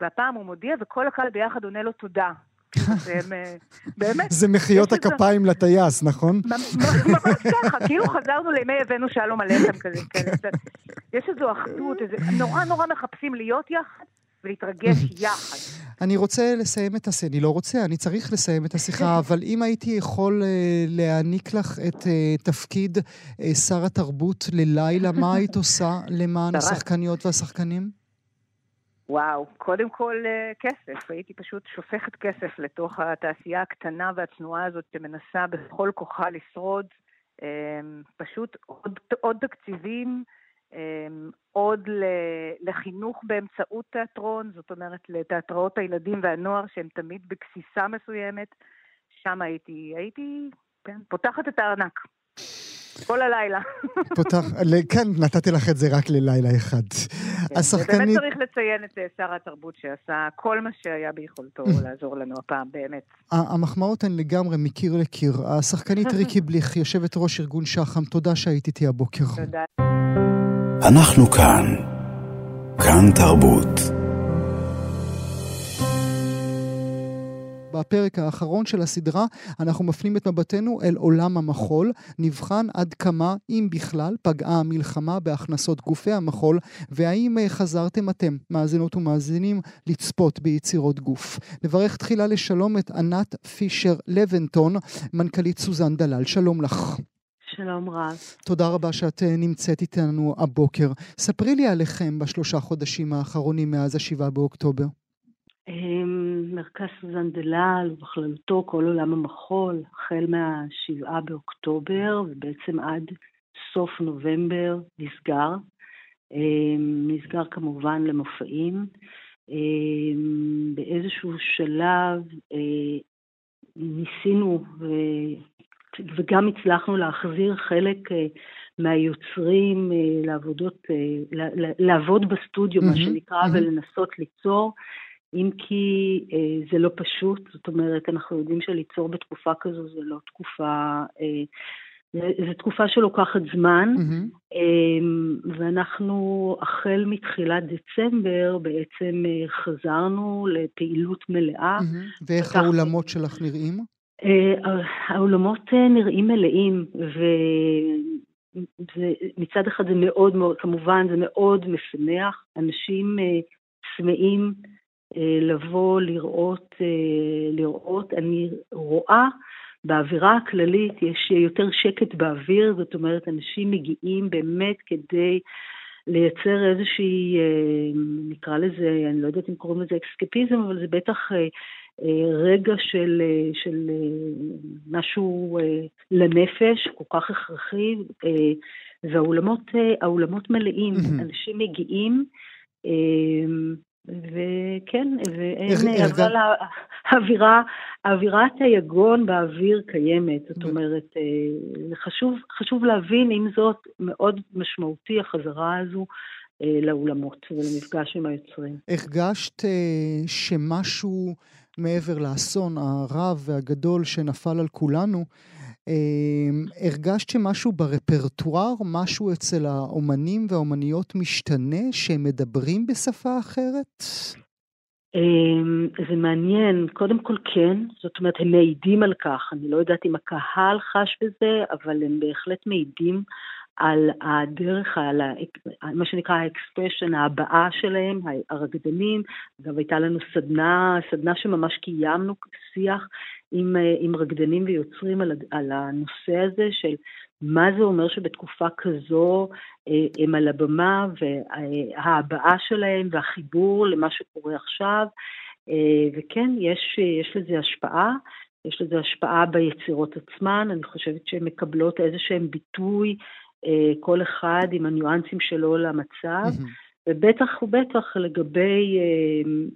והפעם הוא מודיע וכל הקהל ביחד עונה לו תודה. אה, באמת. זה מחיאות הכפיים לטייס, נכון? ממש ככה, כאילו חזרנו לימי הבאנו שלום עליכם כזה. יש איזו אחדות, נורא נורא מחפשים להיות יחד. ולהתרגש יחד. אני רוצה לסיים את השיחה, אני לא רוצה, אני צריך לסיים את השיחה, אבל אם הייתי יכול אה, להעניק לך את אה, תפקיד שר התרבות ללילה, מה היית עושה למען השחקניות והשחקנים? וואו, קודם כל אה, כסף. הייתי פשוט שופכת כסף לתוך התעשייה הקטנה והצנועה הזאת שמנסה בכל כוחה לשרוד. אמ, פשוט עוד, עוד תקציבים, אמ, עוד לחינוך באמצעות תיאטרון, זאת אומרת לתיאטראות הילדים והנוער שהם תמיד בגסיסה מסוימת. שם הייתי, הייתי, כן, פותחת את הארנק. כל הלילה. פותח, כן, נתתי לך את זה רק ללילה אחד. כן, השחקנית... באמת צריך לציין את אה, שר התרבות שעשה כל מה שהיה ביכולתו לעזור לנו הפעם, באמת. המחמאות הן לגמרי מקיר לקיר. השחקנית ריקי בליך, יושבת ראש ארגון שחם, תודה שהיית איתי הבוקר. תודה. אנחנו כאן. כאן תרבות. בפרק האחרון של הסדרה אנחנו מפנים את מבטנו אל עולם המחול, נבחן עד כמה, אם בכלל, פגעה המלחמה בהכנסות גופי המחול, והאם אה, חזרתם אתם, מאזינות ומאזינים, לצפות ביצירות גוף. נברך תחילה לשלום את ענת פישר לבנטון, מנכ"לית סוזן דלל. שלום לך. שלום רב. תודה רבה שאת אה, נמצאת איתנו הבוקר. ספרי לי עליכם בשלושה חודשים האחרונים מאז השבעה באוקטובר. מרכז סוזן דלל ובכללותו כל עולם המחול, החל מהשבעה באוקטובר ובעצם עד סוף נובמבר נסגר. נסגר כמובן למופעים. באיזשהו שלב אה, ניסינו וגם הצלחנו להחזיר חלק אה, מהיוצרים אה, לעבודות, לעבוד בסטודיו, mm-hmm, מה שנקרא, mm-hmm. ולנסות ליצור. אם כי אה, זה לא פשוט, זאת אומרת, אנחנו יודעים שליצור בתקופה כזו זה לא תקופה, אה, זו תקופה שלוקחת זמן, mm-hmm. אה, ואנחנו החל מתחילת דצמבר בעצם אה, חזרנו לפעילות מלאה. Mm-hmm. ואיך פתח... האולמות שלך נראים? אה, האולמות אה, נראים מלאים, ו... זה, מצד אחד זה מאוד מאוד, כמובן זה מאוד משמח, אנשים אה, צמאים לבוא, לראות, אה, לראות. אני רואה באווירה הכללית יש יותר שקט באוויר, זאת אומרת, אנשים מגיעים באמת כדי לייצר איזושהי, אה, נקרא לזה, אני לא יודעת אם קוראים לזה אקסקפיזם, אבל זה בטח אה, אה, רגע של, של משהו לנפש, כל כך הכרחי, והאולמות מלאים, mm-hmm. אנשים מגיעים, וכן, ואין, אבל האווירה, אווירת היגון באוויר קיימת, זאת אומרת, אה, חשוב, חשוב להבין, עם זאת, מאוד משמעותי החזרה הזו אה, לאולמות ולמפגש עם היוצרים. הרגשת אה, שמשהו מעבר לאסון הרב והגדול שנפל על כולנו, הרגשת שמשהו ברפרטואר, משהו אצל האומנים והאומניות משתנה, שהם מדברים בשפה אחרת? אמ, זה מעניין, קודם כל כן, זאת אומרת, הם מעידים על כך, אני לא יודעת אם הקהל חש בזה, אבל הם בהחלט מעידים על הדרך, על מה שנקרא האקספרשן, ההבעה שלהם, הרקדנים. אגב, הייתה לנו סדנה, סדנה שממש קיימנו שיח עם, עם רקדנים ויוצרים על, על הנושא הזה של מה זה אומר שבתקופה כזו אה, הם על הבמה וההבעה שלהם והחיבור למה שקורה עכשיו. אה, וכן, יש, יש לזה השפעה. יש לזה השפעה ביצירות עצמן, אני חושבת שהן מקבלות איזה שהם ביטוי אה, כל אחד עם הניואנסים שלו למצב. ובטח ובטח לגבי אה,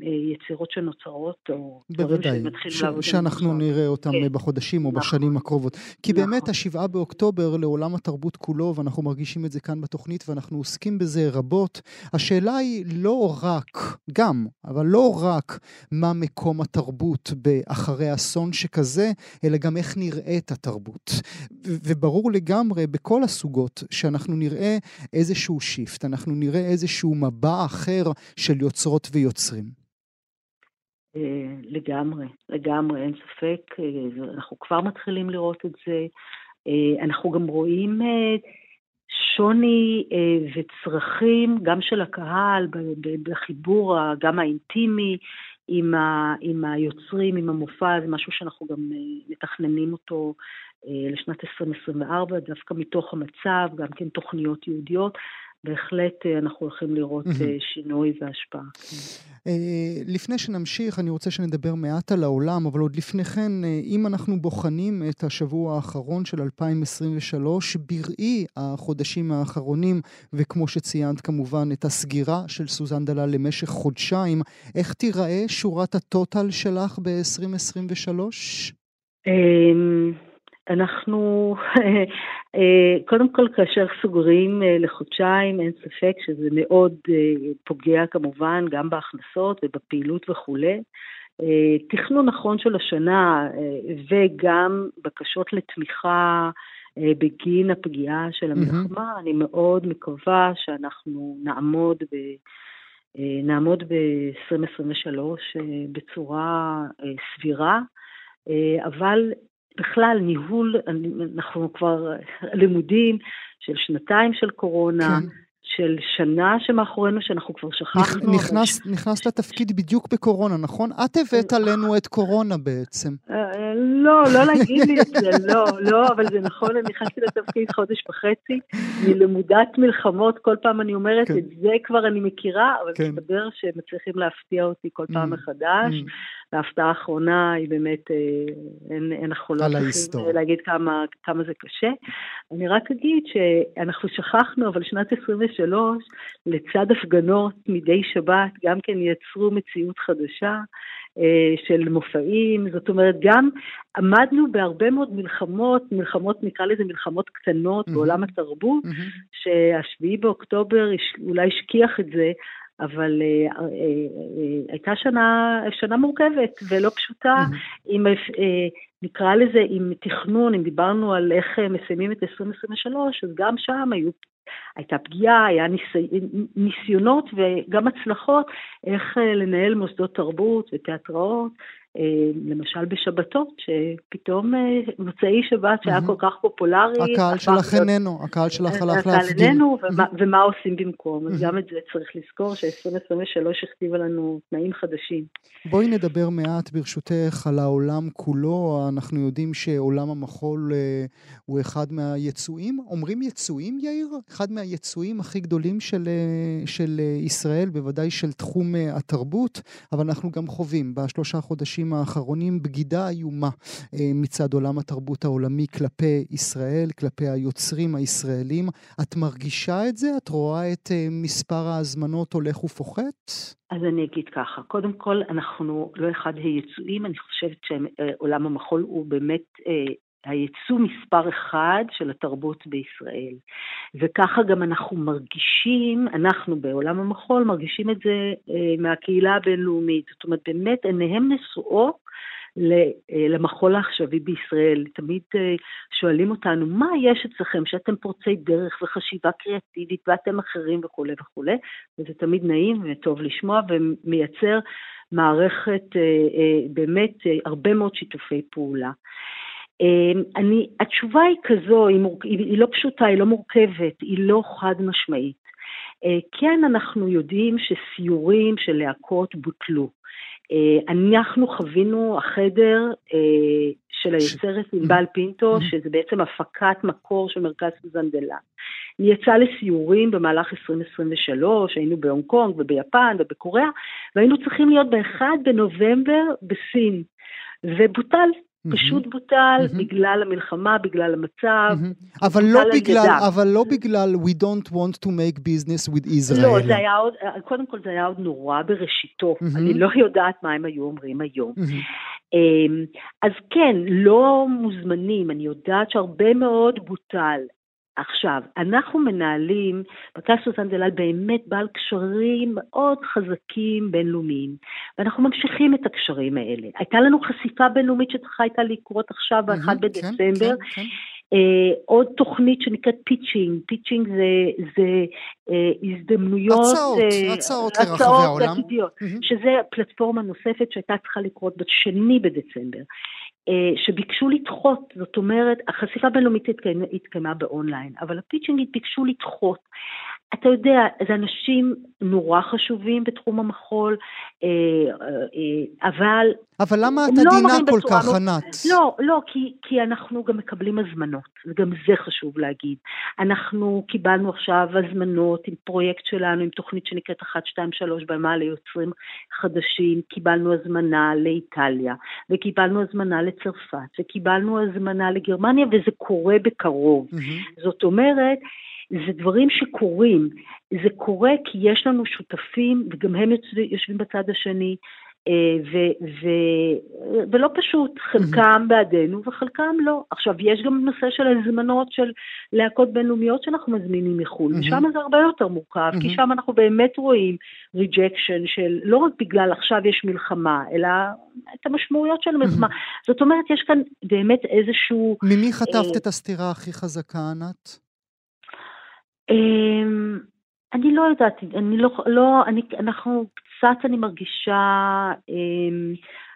אה, יצירות שנוצרות, או דברים שמתחילים ש- לעבוד. שאנחנו נראה אותם כן. בחודשים או נכון. בשנים הקרובות. כי נכון. באמת, השבעה באוקטובר לעולם התרבות כולו, ואנחנו מרגישים את זה כאן בתוכנית, ואנחנו עוסקים בזה רבות. השאלה היא לא רק, גם, אבל לא רק מה מקום התרבות אחרי אסון שכזה, אלא גם איך נראית התרבות. ו- וברור לגמרי בכל הסוגות שאנחנו נראה איזשהו שיפט, אנחנו נראה איזשהו מבע אחר של יוצרות ויוצרים. אה, לגמרי, לגמרי, אין ספק. אה, אנחנו כבר מתחילים לראות את זה. אה, אנחנו גם רואים שוני וצרכים, גם של הקהל, בחיבור גם האינטימי עם, ה, עם היוצרים, עם המופע, זה משהו שאנחנו גם מתכננים אותו לשנת 2024, דווקא מתוך המצב, גם כן תוכניות יהודיות. בהחלט אה, אנחנו הולכים לראות mm-hmm. שינוי והשפעה. כן. לפני שנמשיך, אני רוצה שנדבר מעט על העולם, אבל עוד לפני כן, אם אנחנו בוחנים את השבוע האחרון של 2023, בראי החודשים האחרונים, וכמו שציינת כמובן, את הסגירה של סוזן דלל למשך חודשיים, איך תיראה שורת הטוטל שלך ב-2023? אנחנו, אה, קודם כל כאשר סוגרים אה, לחודשיים, אין ספק שזה מאוד אה, פוגע כמובן גם בהכנסות ובפעילות וכולי. תכנון נכון של השנה וגם בקשות לתמיכה בגין הפגיעה של המלחמה, mm-hmm. אני מאוד מקווה שאנחנו נעמוד ב... נעמוד ב-2023 בצורה סבירה, אבל בכלל, ניהול, אנחנו כבר לימודים של שנתיים של קורונה, כן. של שנה שמאחורינו, שאנחנו כבר שכחנו. נכנס, אבל... נכנסת לתפקיד בדיוק בקורונה, נכון? את הבאת עלינו את קורונה בעצם. אה, לא, לא להגיד לי את זה, לא, לא, אבל זה נכון, אני נכנסתי לתפקיד חודש וחצי, אני למודת מלחמות, כל פעם אני אומרת, כן. את זה כבר אני מכירה, אבל כן. מסתבר שהם מצליחים להפתיע אותי כל פעם mm. מחדש. וההפתעה האחרונה היא באמת, אה, אין, אין אנחנו לא צריכים להגיד כמה, כמה זה קשה. אני רק אגיד שאנחנו שכחנו, אבל שנת 23, לצד הפגנות מדי שבת, גם כן יצרו מציאות חדשה. אה, של מופעים, זאת אומרת, גם עמדנו בהרבה מאוד מלחמות, מלחמות, נקרא לזה מלחמות קטנות mm-hmm. בעולם התרבות, mm-hmm. שהשביעי באוקטובר אולי השכיח את זה, אבל uh, uh, uh, הייתה שנה, שנה מורכבת ולא פשוטה, mm-hmm. עם, uh, נקרא לזה עם תכנון, אם דיברנו על איך uh, מסיימים את 2023, אז גם שם היו, הייתה פגיעה, היה ניסי, ניסיונות וגם הצלחות איך uh, לנהל מוסדות תרבות ותיאטראות אה, למשל בשבתות, שפתאום אה, מוצאי שבת שהיה כל כך פופולרי. הקהל שלך איננו, הקהל שלך הלך להפגין. הקהל איננו, ומה עושים במקום. אז גם את זה צריך לזכור, ש-2023 הכתיבה לנו תנאים חדשים. בואי נדבר מעט, ברשותך, על העולם כולו. אנחנו יודעים שעולם המחול אה, הוא אחד מהיצואים, אומרים יצואים, יאיר? אחד מהיצואים הכי גדולים של, של ישראל, בוודאי של תחום התרבות, אבל אנחנו גם חווים בשלושה חודשים בחודשים האחרונים בגידה איומה אה, מצד עולם התרבות העולמי כלפי ישראל, כלפי היוצרים הישראלים. את מרגישה את זה? את רואה את אה, מספר ההזמנות הולך ופוחת? אז אני אגיד ככה, קודם כל אנחנו לא אחד היצואים, אני חושבת שעולם המחול הוא באמת אה, היצוא מספר אחד של התרבות בישראל. וככה גם אנחנו מרגישים, אנחנו בעולם המחול מרגישים את זה אה, מהקהילה הבינלאומית. זאת אומרת, באמת עיניהם נשואות אה, למחול העכשווי בישראל. תמיד אה, שואלים אותנו, מה יש אצלכם שאתם פורצי דרך וחשיבה קריאטיבית ואתם אחרים וכולי וכולי, וזה תמיד נעים וטוב לשמוע ומייצר מערכת באמת הרבה מאוד שיתופי פעולה. אמ, אני, התשובה היא כזו, היא, מור, היא, היא לא פשוטה, היא לא מורכבת, היא לא חד משמעית. אה, כן, אנחנו יודעים שסיורים של להקות בוטלו. אה, אנחנו חווינו החדר אה, של היוצרת ענבל פינטו, שזה בעצם הפקת מקור של מרכז סוזן דלה. היא יצאה לסיורים במהלך 2023, היינו בהונג קונג וביפן ובקוריאה, והיינו צריכים להיות ב-1 בנובמבר בסין, ובוטל. פשוט בוטל בגלל המלחמה, בגלל המצב. אבל לא בגלל, אבל לא בגלל we don't want to make business with Israel. לא, זה היה עוד, קודם כל זה היה עוד נורא בראשיתו. אני לא יודעת מה הם היו אומרים היום. אמ, אז כן, לא מוזמנים, אני יודעת שהרבה מאוד בוטל. עכשיו, אנחנו מנהלים, מרכז סוזן דלל באמת בעל קשרים מאוד חזקים בינלאומיים, ואנחנו ממשיכים את הקשרים האלה. הייתה לנו חשיפה בינלאומית שצריכה הייתה לקרות עכשיו ב-1 כן, בדצמבר. כן, כן. Uh, עוד תוכנית שנקראת pitching, pitching זה, זה uh, הזדמנויות, הצעות, uh, הצעות לרחבי העולם, עתידיות, mm-hmm. שזה פלטפורמה נוספת שהייתה צריכה לקרות בשני בדצמבר. אה, שביקשו לדחות, זאת אומרת, החשיפה הבינלאומית התקיימה באונליין, אבל הפיצ'ינג ביקשו לדחות. אתה יודע, זה אנשים נורא חשובים בתחום המחול, אה, אה, אבל... אבל למה את לא עדינה כל כך, ענת? לא, לא, כי, כי אנחנו גם מקבלים הזמנות, וגם זה חשוב להגיד. אנחנו קיבלנו עכשיו הזמנות עם פרויקט שלנו, עם תוכנית שנקראת 123 במה ליוצרים חדשים, קיבלנו הזמנה לאיטליה, וקיבלנו הזמנה לצרפת, וקיבלנו הזמנה לגרמניה, וזה קורה בקרוב. Mm-hmm. זאת אומרת, זה דברים שקורים. זה קורה כי יש לנו שותפים, וגם הם יושבים בצד השני, אה, ו, ו, ולא פשוט, חלקם בעדנו וחלקם לא. עכשיו, יש גם נושא של הזמנות של להקות בינלאומיות שאנחנו מזמינים מחו"ל, ושם זה הרבה יותר מורכב, כי שם אנחנו באמת רואים rejection של, לא רק בגלל עכשיו יש מלחמה, אלא את המשמעויות של המלחמה. זאת אומרת, יש כאן באמת איזשהו... ממי חטפת את הסתירה הכי חזקה, ענת? אמ, אני לא יודעת, אני לא, לא, אני, אנחנו קצת, אני מרגישה, אמ,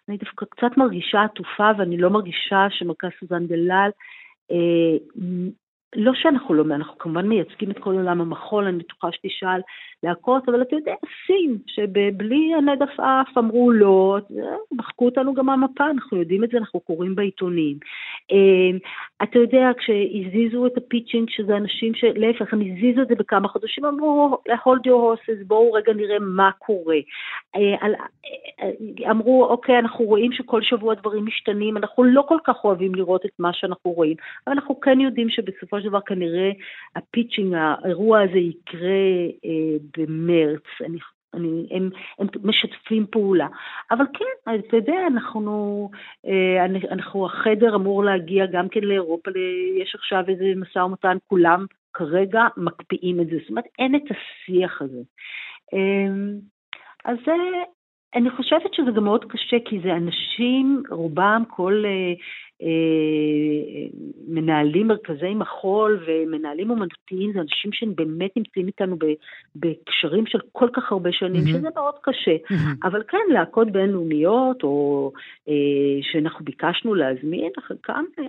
אני דווקא קצת מרגישה עטופה ואני לא מרגישה שמרכז סוזן דלל אה, לא שאנחנו לא, אנחנו כמובן מייצגים את כל עולם המחול, אני בטוחה שתשאל להכות, אבל אתה יודע, סין, שבלי הנד עפעף אמרו לא, מחקו אותנו גם מהמפה, אנחנו יודעים את זה, אנחנו קוראים בעיתונים. אמ, אתה יודע, כשהזיזו את הפיצ'ינג, שזה אנשים שלהפך, הם הזיזו את זה בכמה חודשים, אמרו, hold your horses, בואו רגע נראה מה קורה. אה, אה, אמרו, אוקיי, אנחנו רואים שכל שבוע דברים משתנים, אנחנו לא כל כך אוהבים לראות את מה שאנחנו רואים, אבל אנחנו כן יודעים שבסופו של דבר כנראה הפיצ'ינג, האירוע הזה יקרה אה, במרץ. אני, אני, הם, הם משתפים פעולה. אבל כן, אתה יודע, אנחנו, אה, אנחנו, החדר אמור להגיע גם כן לאירופה, יש עכשיו איזה משא ומתן, כולם כרגע מקפיאים את זה. זאת אומרת, אין את השיח הזה. אה, אז זה, אני חושבת שזה גם מאוד קשה, כי זה אנשים, רובם, כל אה, אה, מנהלים מרכזי מחול ומנהלים אומנותיים, זה אנשים שבאמת נמצאים איתנו בקשרים של כל כך הרבה שנים, mm-hmm. שזה מאוד קשה. Mm-hmm. אבל כן, להקות בינלאומיות, או אה, שאנחנו ביקשנו להזמין, חלקם אה,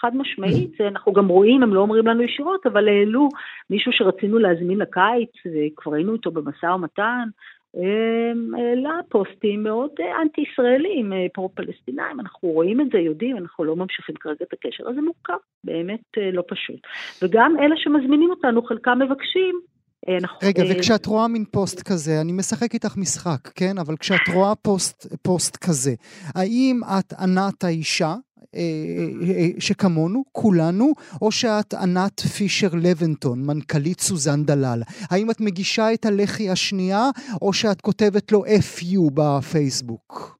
חד משמעית, mm-hmm. אנחנו גם רואים, הם לא אומרים לנו ישירות, אבל העלו מישהו שרצינו להזמין לקיץ, וכבר היינו איתו במשא ומתן. העלה פוסטים מאוד אה, אנטי-ישראלים, אה, פרו-פלסטינאים, אנחנו רואים את זה, יודעים, אנחנו לא ממשיכים כרגע את הקשר, אז זה מורכב, באמת אה, לא פשוט. וגם אלה שמזמינים אותנו, חלקם מבקשים אנחנו... רגע, וכשאת רואה מין פוסט כזה, אני משחק איתך משחק, כן? אבל כשאת רואה פוסט, פוסט כזה, האם את ענת האישה שכמוה, כולנו, או שאת ענת פישר לבנטון, מנכ"לית סוזן דלל? האם את מגישה את הלחי השנייה, או שאת כותבת לו FU בפייסבוק?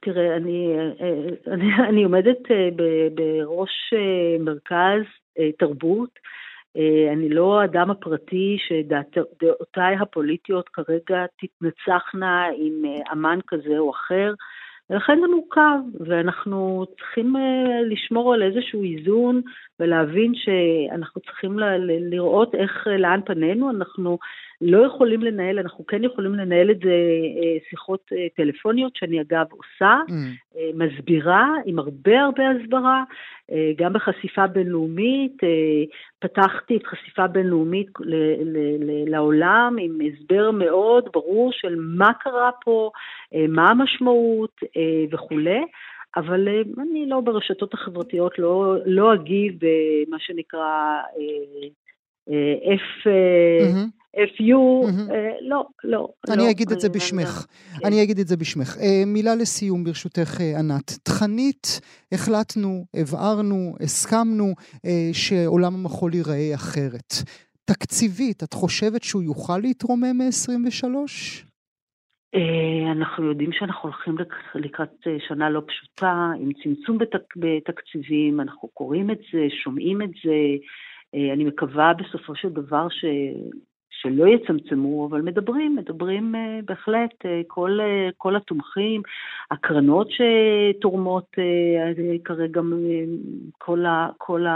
תראה, אני, אני, אני עומדת בראש מרכז תרבות. אני לא האדם הפרטי שדעותיי הפוליטיות כרגע תתנצחנה עם אמן כזה או אחר. ולכן זה מורכב, ואנחנו צריכים אה, לשמור על איזשהו איזון ולהבין שאנחנו צריכים לראות איך, אה, לאן פנינו, אנחנו לא יכולים לנהל, אנחנו כן יכולים לנהל את זה אה, שיחות טלפוניות, שאני אגב עושה, mm. מסבירה, עם הרבה הרבה הסברה, גם בחשיפה בינלאומית, פתחתי את חשיפה בינלאומית לעולם עם הסבר מאוד ברור של מה קרה פה, מה המשמעות וכולי. אבל אה, אני לא ברשתות החברתיות, לא, לא אגיב במה שנקרא אה, F... mm-hmm. FU, mm-hmm. לא, לא. אני לא, אגיד את זה בשמך. כן. אני אגיד את זה בשמך. מילה לסיום, ברשותך, ענת. תכנית, החלטנו, הבהרנו, הסכמנו שעולם המחול ייראה אחרת. תקציבית, את חושבת שהוא יוכל להתרומם מ-23? אה, אנחנו יודעים שאנחנו הולכים לקראת אה, שנה לא פשוטה, עם צמצום בתק, בתקציבים, אנחנו קוראים את זה, שומעים את זה. אה, אני מקווה בסופו של דבר ש, שלא יצמצמו, אבל מדברים, מדברים בהחלט, כל, כל התומכים, הקרנות שתורמות כרגע, כל, ה, כל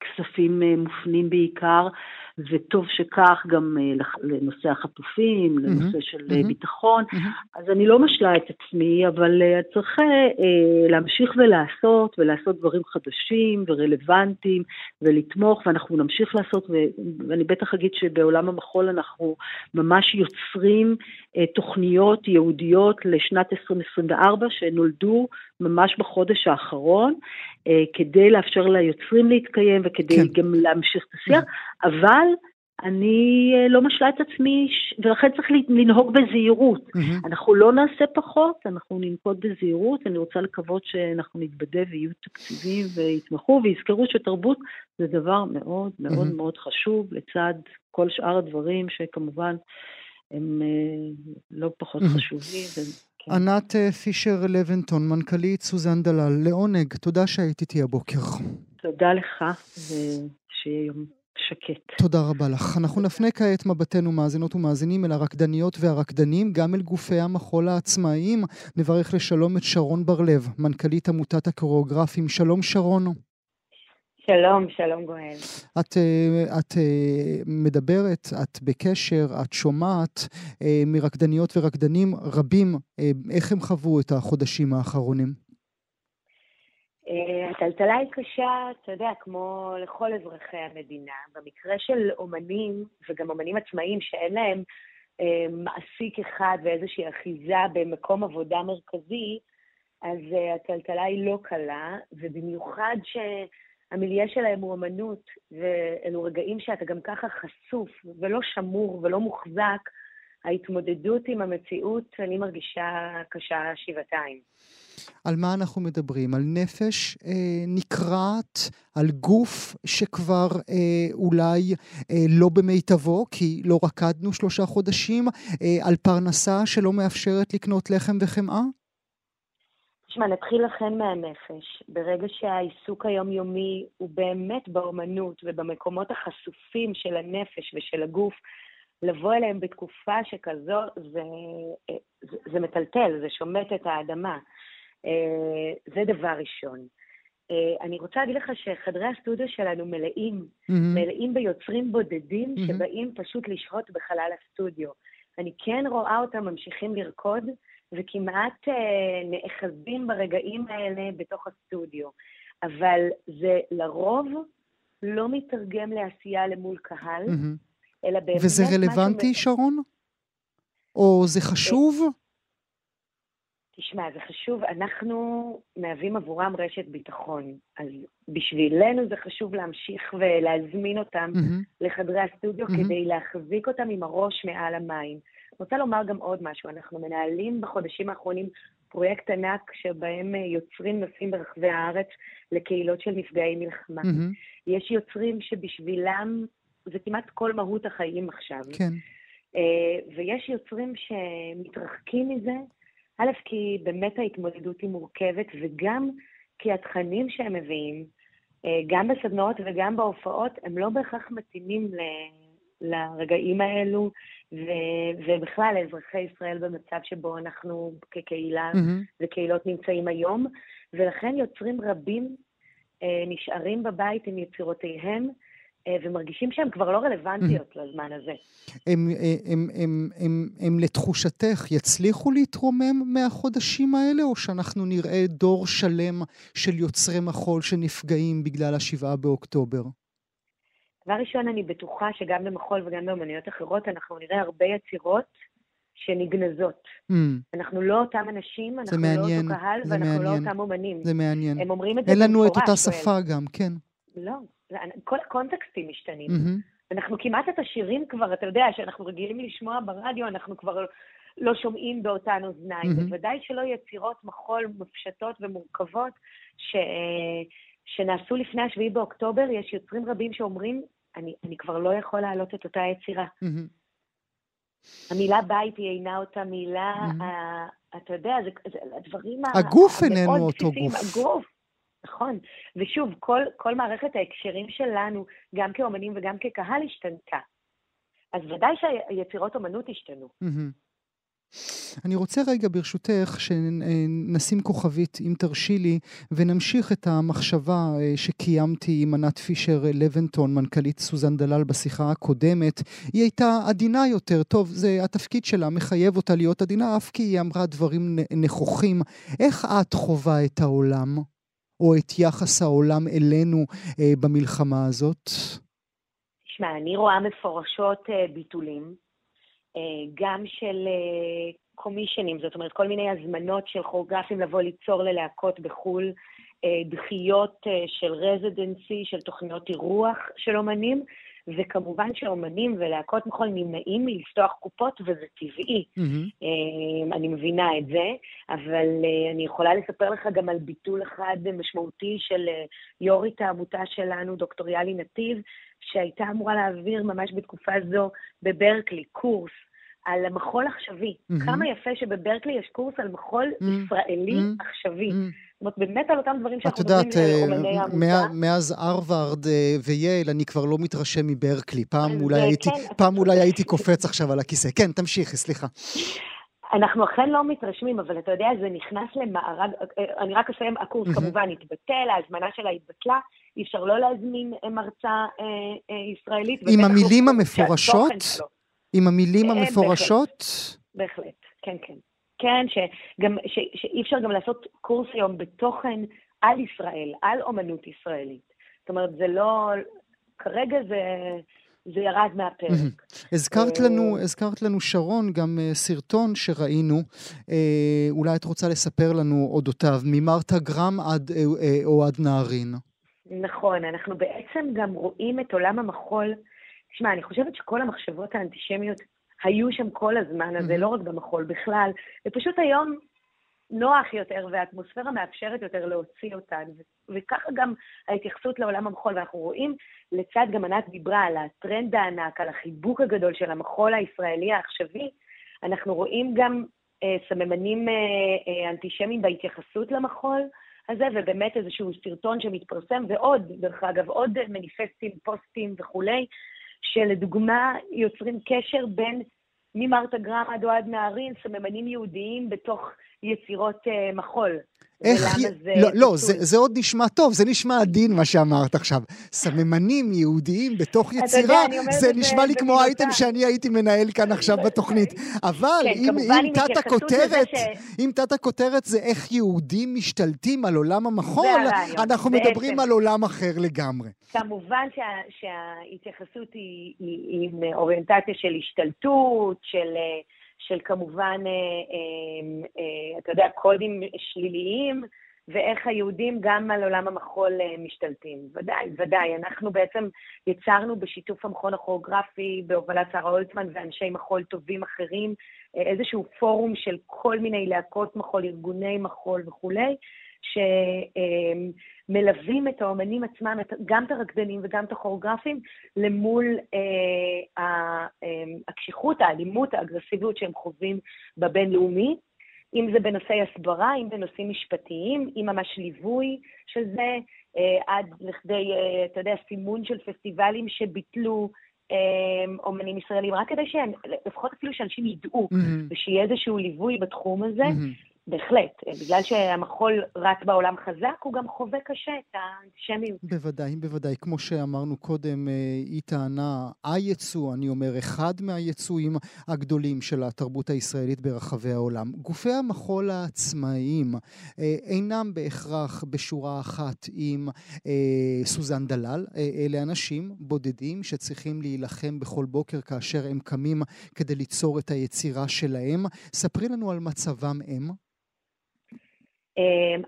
הכספים מופנים בעיקר. וטוב שכך גם אה, לנושא החטופים, לנושא של mm-hmm. ביטחון. Mm-hmm. אז אני לא משלה את עצמי, אבל אה, צריך להמשיך ולעשות, ולעשות דברים חדשים ורלוונטיים, ולתמוך, ואנחנו נמשיך לעשות, ואני בטח אגיד שבעולם המחול אנחנו ממש יוצרים תוכניות ייעודיות לשנת 2024, שנולדו ממש בחודש האחרון, כדי לאפשר ליוצרים להתקיים וכדי כן. גם להמשיך את השיח, אבל אני אה, לא משלה את עצמי, ולכן צריך לנהוג בזהירות. Mm-hmm. אנחנו לא נעשה פחות, אנחנו ננקוט בזהירות, אני רוצה לקוות שאנחנו נתבדה ויהיו תקציבים ויתמכו, ויזכרו שתרבות זה דבר מאוד מאוד mm-hmm. מאוד חשוב, לצד כל שאר הדברים שכמובן הם אה, לא פחות mm-hmm. חשובים. כן. ענת אה, פישר לבנטון, מנכ"לית סוזן דלל, לעונג, תודה שהיית איתי הבוקר. תודה לך, ושיהיה יום שקט. תודה רבה לך. אנחנו נפנה כעת מבטנו, מאזינות ומאזינים, אל הרקדניות והרקדנים, גם אל גופי המחול העצמאיים. נברך לשלום את שרון בר-לב, מנכ"לית עמותת הקוריאוגרפים. שלום שרון. שלום, שלום גואל. את, אה, את אה, מדברת, את בקשר, את שומעת אה, מרקדניות ורקדנים רבים, איך הם חוו את החודשים האחרונים? הטלטלה היא קשה, אתה יודע, כמו לכל אזרחי המדינה. במקרה של אומנים, וגם אומנים עצמאיים שאין להם אה, מעסיק אחד ואיזושהי אחיזה במקום עבודה מרכזי, אז הטלטלה היא לא קלה, ובמיוחד שהמיליה שלהם הוא אמנות, ואלו רגעים שאתה גם ככה חשוף ולא שמור ולא מוחזק, ההתמודדות עם המציאות, אני מרגישה קשה שבעתיים. על מה אנחנו מדברים? על נפש אה, נקרעת, על גוף שכבר אה, אולי אה, לא במיטבו, כי לא רקדנו שלושה חודשים, אה, על פרנסה שלא מאפשרת לקנות לחם וחמאה? תשמע, נתחיל לכן מהנפש. ברגע שהעיסוק היומיומי הוא באמת באומנות ובמקומות החשופים של הנפש ושל הגוף, לבוא אליהם בתקופה שכזו, זה, זה, זה מטלטל, זה שומט את האדמה. זה דבר ראשון. אני רוצה להגיד לך שחדרי הסטודיו שלנו מלאים, mm-hmm. מלאים ביוצרים בודדים mm-hmm. שבאים פשוט לשהות בחלל הסטודיו. אני כן רואה אותם ממשיכים לרקוד, וכמעט אה, נאחזים ברגעים האלה בתוך הסטודיו. אבל זה לרוב לא מתרגם לעשייה למול קהל, mm-hmm. אלא באמת... וזה רלוונטי, משהו... שרון? או זה חשוב? תשמע, זה חשוב, אנחנו מהווים עבורם רשת ביטחון. אז בשבילנו זה חשוב להמשיך ולהזמין אותם mm-hmm. לחדרי הסטודיו mm-hmm. כדי להחזיק אותם עם הראש מעל המים. רוצה לומר גם עוד משהו, אנחנו מנהלים בחודשים האחרונים פרויקט ענק שבהם אה, יוצרים נושאים ברחבי הארץ לקהילות של נפגעי מלחמה. Mm-hmm. יש יוצרים שבשבילם זה כמעט כל מהות החיים עכשיו. כן. Uh, ויש יוצרים שמתרחקים מזה, א', כי באמת ההתמודדות היא מורכבת, וגם כי התכנים שהם מביאים, uh, גם בסדנאות וגם בהופעות, הם לא בהכרח מתאימים ל... לרגעים האלו, ו- ובכלל לאזרחי ישראל במצב שבו אנחנו כקהילה mm-hmm. וקהילות נמצאים היום, ולכן יוצרים רבים אה, נשארים בבית עם יצירותיהם. אה, ומרגישים שהן כבר לא רלוונטיות mm-hmm. לזמן הזה. הם, אה, הם, הם, הם, הם לתחושתך יצליחו להתרומם מהחודשים האלה, או שאנחנו נראה דור שלם של יוצרי מחול שנפגעים בגלל השבעה באוקטובר? דבר ראשון, אני בטוחה שגם במחול וגם באמנויות אחרות אנחנו נראה הרבה יצירות שנגנזות. Mm. אנחנו לא אותם אנשים, אנחנו מעניין, לא אותו קהל, ואנחנו לא מעניין. לא אותם אומנים. זה מעניין. הם אומרים את זה במפורש. אין לנו את אותה שפה גם, כן. לא, כל הקונטקסטים משתנים. Mm-hmm. אנחנו כמעט את השירים כבר, אתה יודע, שאנחנו רגילים לשמוע ברדיו, אנחנו כבר לא שומעים באותן אוזניים. Mm-hmm. בוודאי שלא יצירות מחול מופשטות ומורכבות ש... שנעשו לפני השביעי באוקטובר, יש יוצרים רבים שאומרים, אני, אני כבר לא יכול להעלות את אותה יצירה. המילה בית היא אינה אותה מילה. ה, אתה יודע, זה, זה הדברים הגוף איננו אותו גוף. הגוף, נכון. ושוב, כל, כל מערכת ההקשרים שלנו, גם כאומנים וגם כקהל, השתנתה. אז ודאי שהיצירות אומנות השתנו. Mm-hmm. אני רוצה רגע ברשותך שנשים כוכבית, אם תרשי לי, ונמשיך את המחשבה אה, שקיימתי עם ענת פישר לבנטון, מנכ"לית סוזן דלל בשיחה הקודמת. היא הייתה עדינה יותר, טוב, זה התפקיד שלה, מחייב אותה להיות עדינה, אף כי היא אמרה דברים נכוחים. איך את חווה את העולם, או את יחס העולם אלינו אה, במלחמה הזאת? תשמע, אני רואה מפורשות אה, ביטולים. אה, גם של קומישנים, אה, זאת אומרת כל מיני הזמנות של כוריאוגרפים לבוא ליצור ללהקות בחו"ל, אה, דחיות של רזידנסי, של תוכניות אירוח של אומנים, וכמובן שאומנים ולהקות מחול נמנעים מלפתוח קופות, וזה טבעי. Mm-hmm. אני מבינה את זה, אבל אני יכולה לספר לך גם על ביטול אחד משמעותי של יו"רית העמותה שלנו, דוקטור יאלי נתיב, שהייתה אמורה להעביר ממש בתקופה זו בברקלי קורס על המחול עכשווי. Mm-hmm. כמה יפה שבברקלי יש קורס על מחול mm-hmm. ישראלי mm-hmm. עכשווי. Mm-hmm. זאת אומרת, באמת על אותם דברים שאנחנו מדברים לאומני העמותה. את יודעת, מאז ארווארד אה, וייל אני כבר לא מתרשם מברקלי. פעם אולי הייתי, כן, פעם אולי הייתי קופץ עכשיו על הכיסא. כן, תמשיכי, סליחה. אנחנו אכן לא מתרשמים, אבל אתה יודע, זה נכנס למארג, אה, אני רק אסיים, הקורס כמובן התבטל, ההזמנה שלה התבטלה, אי אפשר לא להזמין אה, מרצה ישראלית. עם המילים המפורשות? עם המילים אה, המפורשות? בהחלט, כן, כן. כן, שגם, ש, שאי אפשר גם לעשות קורס היום בתוכן על ישראל, על אומנות ישראלית. זאת אומרת, זה לא... כרגע זה... זה ירד מהפרק. הזכרת לנו, הזכרת לנו, שרון, גם אה, סרטון שראינו, אה, אולי את רוצה לספר לנו אודותיו, ממרתה גרם עד או עד נהרין. נכון, אנחנו בעצם גם רואים את עולם המחול תשמע, אני חושבת שכל המחשבות האנטישמיות היו שם כל הזמן הזה, mm-hmm. לא רק במחול בכלל, ופשוט היום נוח יותר והאטמוספירה מאפשרת יותר להוציא אותן, וככה גם ההתייחסות לעולם המחול, ואנחנו רואים, לצד גם ענת דיברה על הטרנד הענק, על החיבוק הגדול של המחול הישראלי העכשווי, אנחנו רואים גם אה, סממנים אה, אה, אנטישמיים בהתייחסות למחול הזה, ובאמת איזשהו סרטון שמתפרסם, ועוד, דרך אגב, עוד מניפסטים, פוסטים וכולי, שלדוגמה יוצרים קשר בין ממרתה גרם עד אוהד נהרין, סממנים יהודיים בתוך יצירות uh, מחול. איך... זה לא, לא זה, זה עוד נשמע טוב, זה נשמע עדין מה שאמרת עכשיו. סממנים יהודיים בתוך יצירה, יודע, זה נשמע לי כמו אייטם שאני הייתי מנהל כאן עכשיו בתוכנית. אבל כן, אם, אם תת הכותרת, ש... אם תת הכותרת זה איך יהודים משתלטים על עולם המחול, אנחנו בעצם. מדברים על עולם אחר לגמרי. כמובן שה, שההתייחסות היא, היא, היא עם אוריינטציה של השתלטות, של... של כמובן, אה, אה, אה, אתה יודע, קודים שליליים, ואיך היהודים גם על עולם המחול משתלטים. ודאי, ודאי. אנחנו בעצם יצרנו בשיתוף המכון הכוריאוגרפי, בהובלת שרה הולצמן ואנשי מחול טובים אחרים, איזשהו פורום של כל מיני להקות מחול, ארגוני מחול וכולי, שמלווים את האומנים עצמם, גם את הרקדנים וגם את הכוריאוגרפים, למול אה, אה, הקשיחות, האלימות, האגרסיביות שהם חווים בבינלאומי. אם זה בנושאי הסברה, אם בנושאים משפטיים, אם ממש ליווי של זה, אה, עד לכדי, אתה יודע, סימון של פסטיבלים שביטלו אומנים ישראלים, רק כדי שהם, לפחות אפילו שאנשים ידעו, mm-hmm. ושיהיה איזשהו ליווי בתחום הזה. Mm-hmm. בהחלט. בגלל שהמחול רץ בעולם חזק, הוא גם חווה קשה את האנטישמיות. בוודאי, בוודאי. כמו שאמרנו קודם, אה, היא טענה, היצוא, אני אומר, אחד מהיצואים הגדולים של התרבות הישראלית ברחבי העולם. גופי המחול העצמאיים אה, אינם בהכרח בשורה אחת עם אה, סוזן דלל. אלה אנשים בודדים שצריכים להילחם בכל בוקר כאשר הם קמים כדי ליצור את היצירה שלהם. ספרי לנו על מצבם הם. אמ,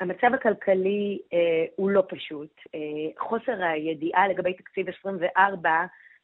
המצב הכלכלי אה, הוא לא פשוט. אה, חוסר הידיעה לגבי תקציב 24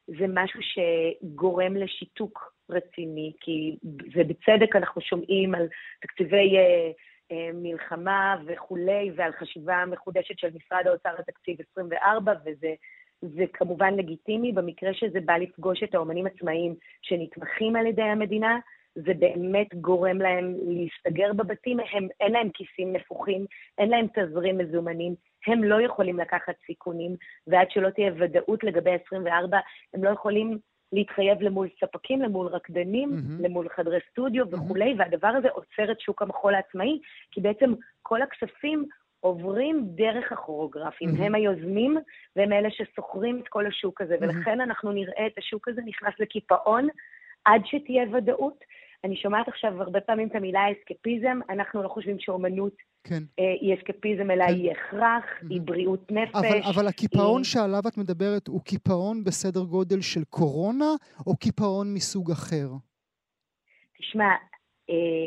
זה משהו שגורם לשיתוק רציני, כי ובצדק אנחנו שומעים על תקציבי אה, מלחמה וכולי, ועל חשיבה מחודשת של משרד האוצר לתקציב 24, וזה זה כמובן לגיטימי במקרה שזה בא לפגוש את האומנים עצמאיים שנתמכים על ידי המדינה, זה באמת גורם להם להסתגר בבתים, הם, אין להם כיסים נפוחים, אין להם תזרים מזומנים, הם לא יכולים לקחת סיכונים, ועד שלא תהיה ודאות לגבי 24, הם לא יכולים להתחייב למול ספקים, למול רקדנים, mm-hmm. למול חדרי סטודיו mm-hmm. וכולי, והדבר הזה עוצר את שוק המחול העצמאי, כי בעצם כל הכספים עוברים דרך הכוריאוגרפים. Mm-hmm. הם היוזמים והם אלה ששוכרים את כל השוק הזה, mm-hmm. ולכן אנחנו נראה את השוק הזה נכנס לקיפאון עד שתהיה ודאות. אני שומעת עכשיו הרבה פעמים את המילה אסקפיזם, אנחנו לא חושבים שאומנות כן. אה, היא אסקפיזם, אלא כן. היא הכרח, mm-hmm. היא בריאות נפש. אבל, אבל הקיפאון היא... שעליו את מדברת הוא קיפאון בסדר גודל של קורונה, או קיפאון מסוג אחר? תשמע, אה,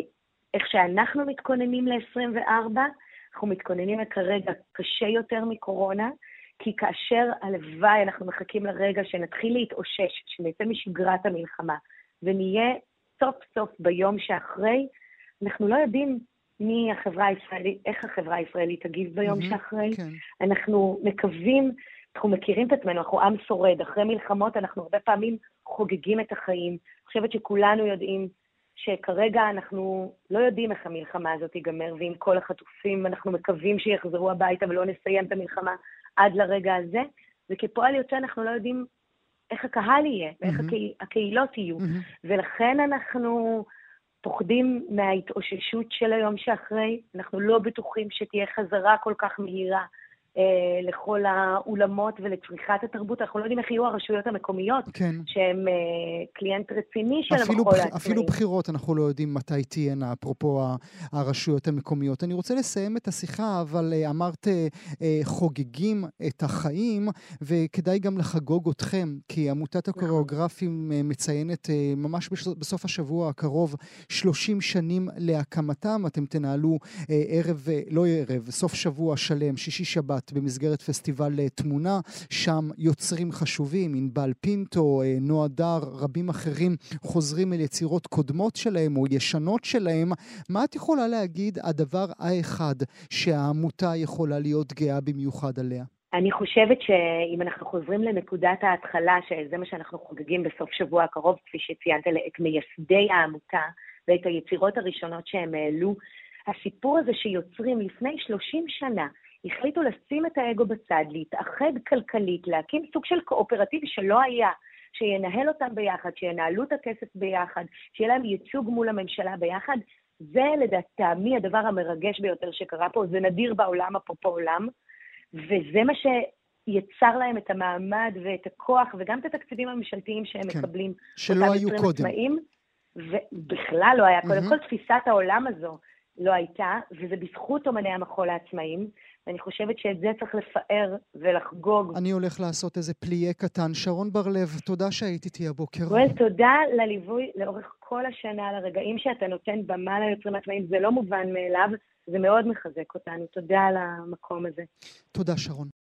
איך שאנחנו מתכוננים ל-24, אנחנו מתכוננים כרגע קשה יותר מקורונה, כי כאשר הלוואי אנחנו מחכים לרגע שנתחיל להתאושש, שנצא משגרת המלחמה, ונהיה סוף סוף ביום שאחרי, אנחנו לא יודעים מי החברה הישראלית, איך החברה הישראלית תגיב ביום mm-hmm, שאחרי. כן. אנחנו מקווים, אנחנו מכירים את עצמנו, אנחנו עם שורד. אחרי מלחמות אנחנו הרבה פעמים חוגגים את החיים. אני חושבת שכולנו יודעים שכרגע אנחנו לא יודעים איך המלחמה הזאת תיגמר, ועם כל החטופים אנחנו מקווים שיחזרו הביתה ולא נסיים את המלחמה עד לרגע הזה, וכפועל יוצא אנחנו לא יודעים איך הקהל יהיה, ואיך mm-hmm. הקה... הקהילות יהיו. Mm-hmm. ולכן אנחנו פוחדים מההתאוששות של היום שאחרי, אנחנו לא בטוחים שתהיה חזרה כל כך מהירה אה, לכל האולמות ולצריכת התרבות. אנחנו לא יודעים איך יהיו הרשויות המקומיות, כן. שהן אה, קליינט רציני של המחול בח... העצמאי. אפילו בחירות אנחנו לא יודעים מתי תהיינה, אפרופו הרשויות המקומיות. אני רוצה לסיים את השיחה, אבל אה, אמרת אה, אה, חוגגים את החיים, וכדאי גם לחגוג אתכם, כי עמותת נכון. הקוריאוגרפים אה, מציינת אה, ממש בסוף השבוע הקרוב 30 שנים להקמתם. אתם תנהלו אה, ערב, אה, לא ערב, סוף שבוע שלם, שישי שבת. שבת במסגרת פסטיבל אה, תמונה, שם יוצרים חשובים, ענבל פינטו, אה, נועה דר, רבים אחרים חוזרים אל יצירות קודמות שלהם או ישנות שלהם. מה את יכולה להגיד הדבר האחד שהעמותה יכולה להיות גאה במיוחד עליה? אני חושבת שאם אנחנו חוזרים לנקודת ההתחלה, שזה מה שאנחנו חוגגים בסוף שבוע הקרוב, כפי שציינת, את מייסדי העמותה ואת היצירות הראשונות שהם העלו, הסיפור הזה שיוצרים לפני 30 שנה החליטו לשים את האגו בצד, להתאחד כלכלית, להקים סוג של קואופרטיב שלא היה, שינהל אותם ביחד, שינהלו את הכסף ביחד, שיהיה להם ייצוג מול הממשלה ביחד. זה לדעתי הדבר המרגש ביותר שקרה פה, זה נדיר בעולם, אפרופו עולם, וזה מה שיצר להם את המעמד ואת הכוח וגם את התקציבים הממשלתיים שהם כן, מקבלים. שלא היו קודם. עצמאים, ובכלל לא היה. Mm-hmm. קודם כל, תפיסת העולם הזו לא הייתה, וזה בזכות אומני המחול העצמאיים. ואני חושבת שאת זה צריך לפאר ולחגוג. אני הולך לעשות איזה פליה קטן. שרון בר-לב, תודה שהיית איתי הבוקר. גואל, תודה לליווי לאורך כל השנה, לרגעים שאתה נותן במה ליוצרים העצמאיים. זה לא מובן מאליו, זה מאוד מחזק אותנו. תודה על המקום הזה. תודה, שרון.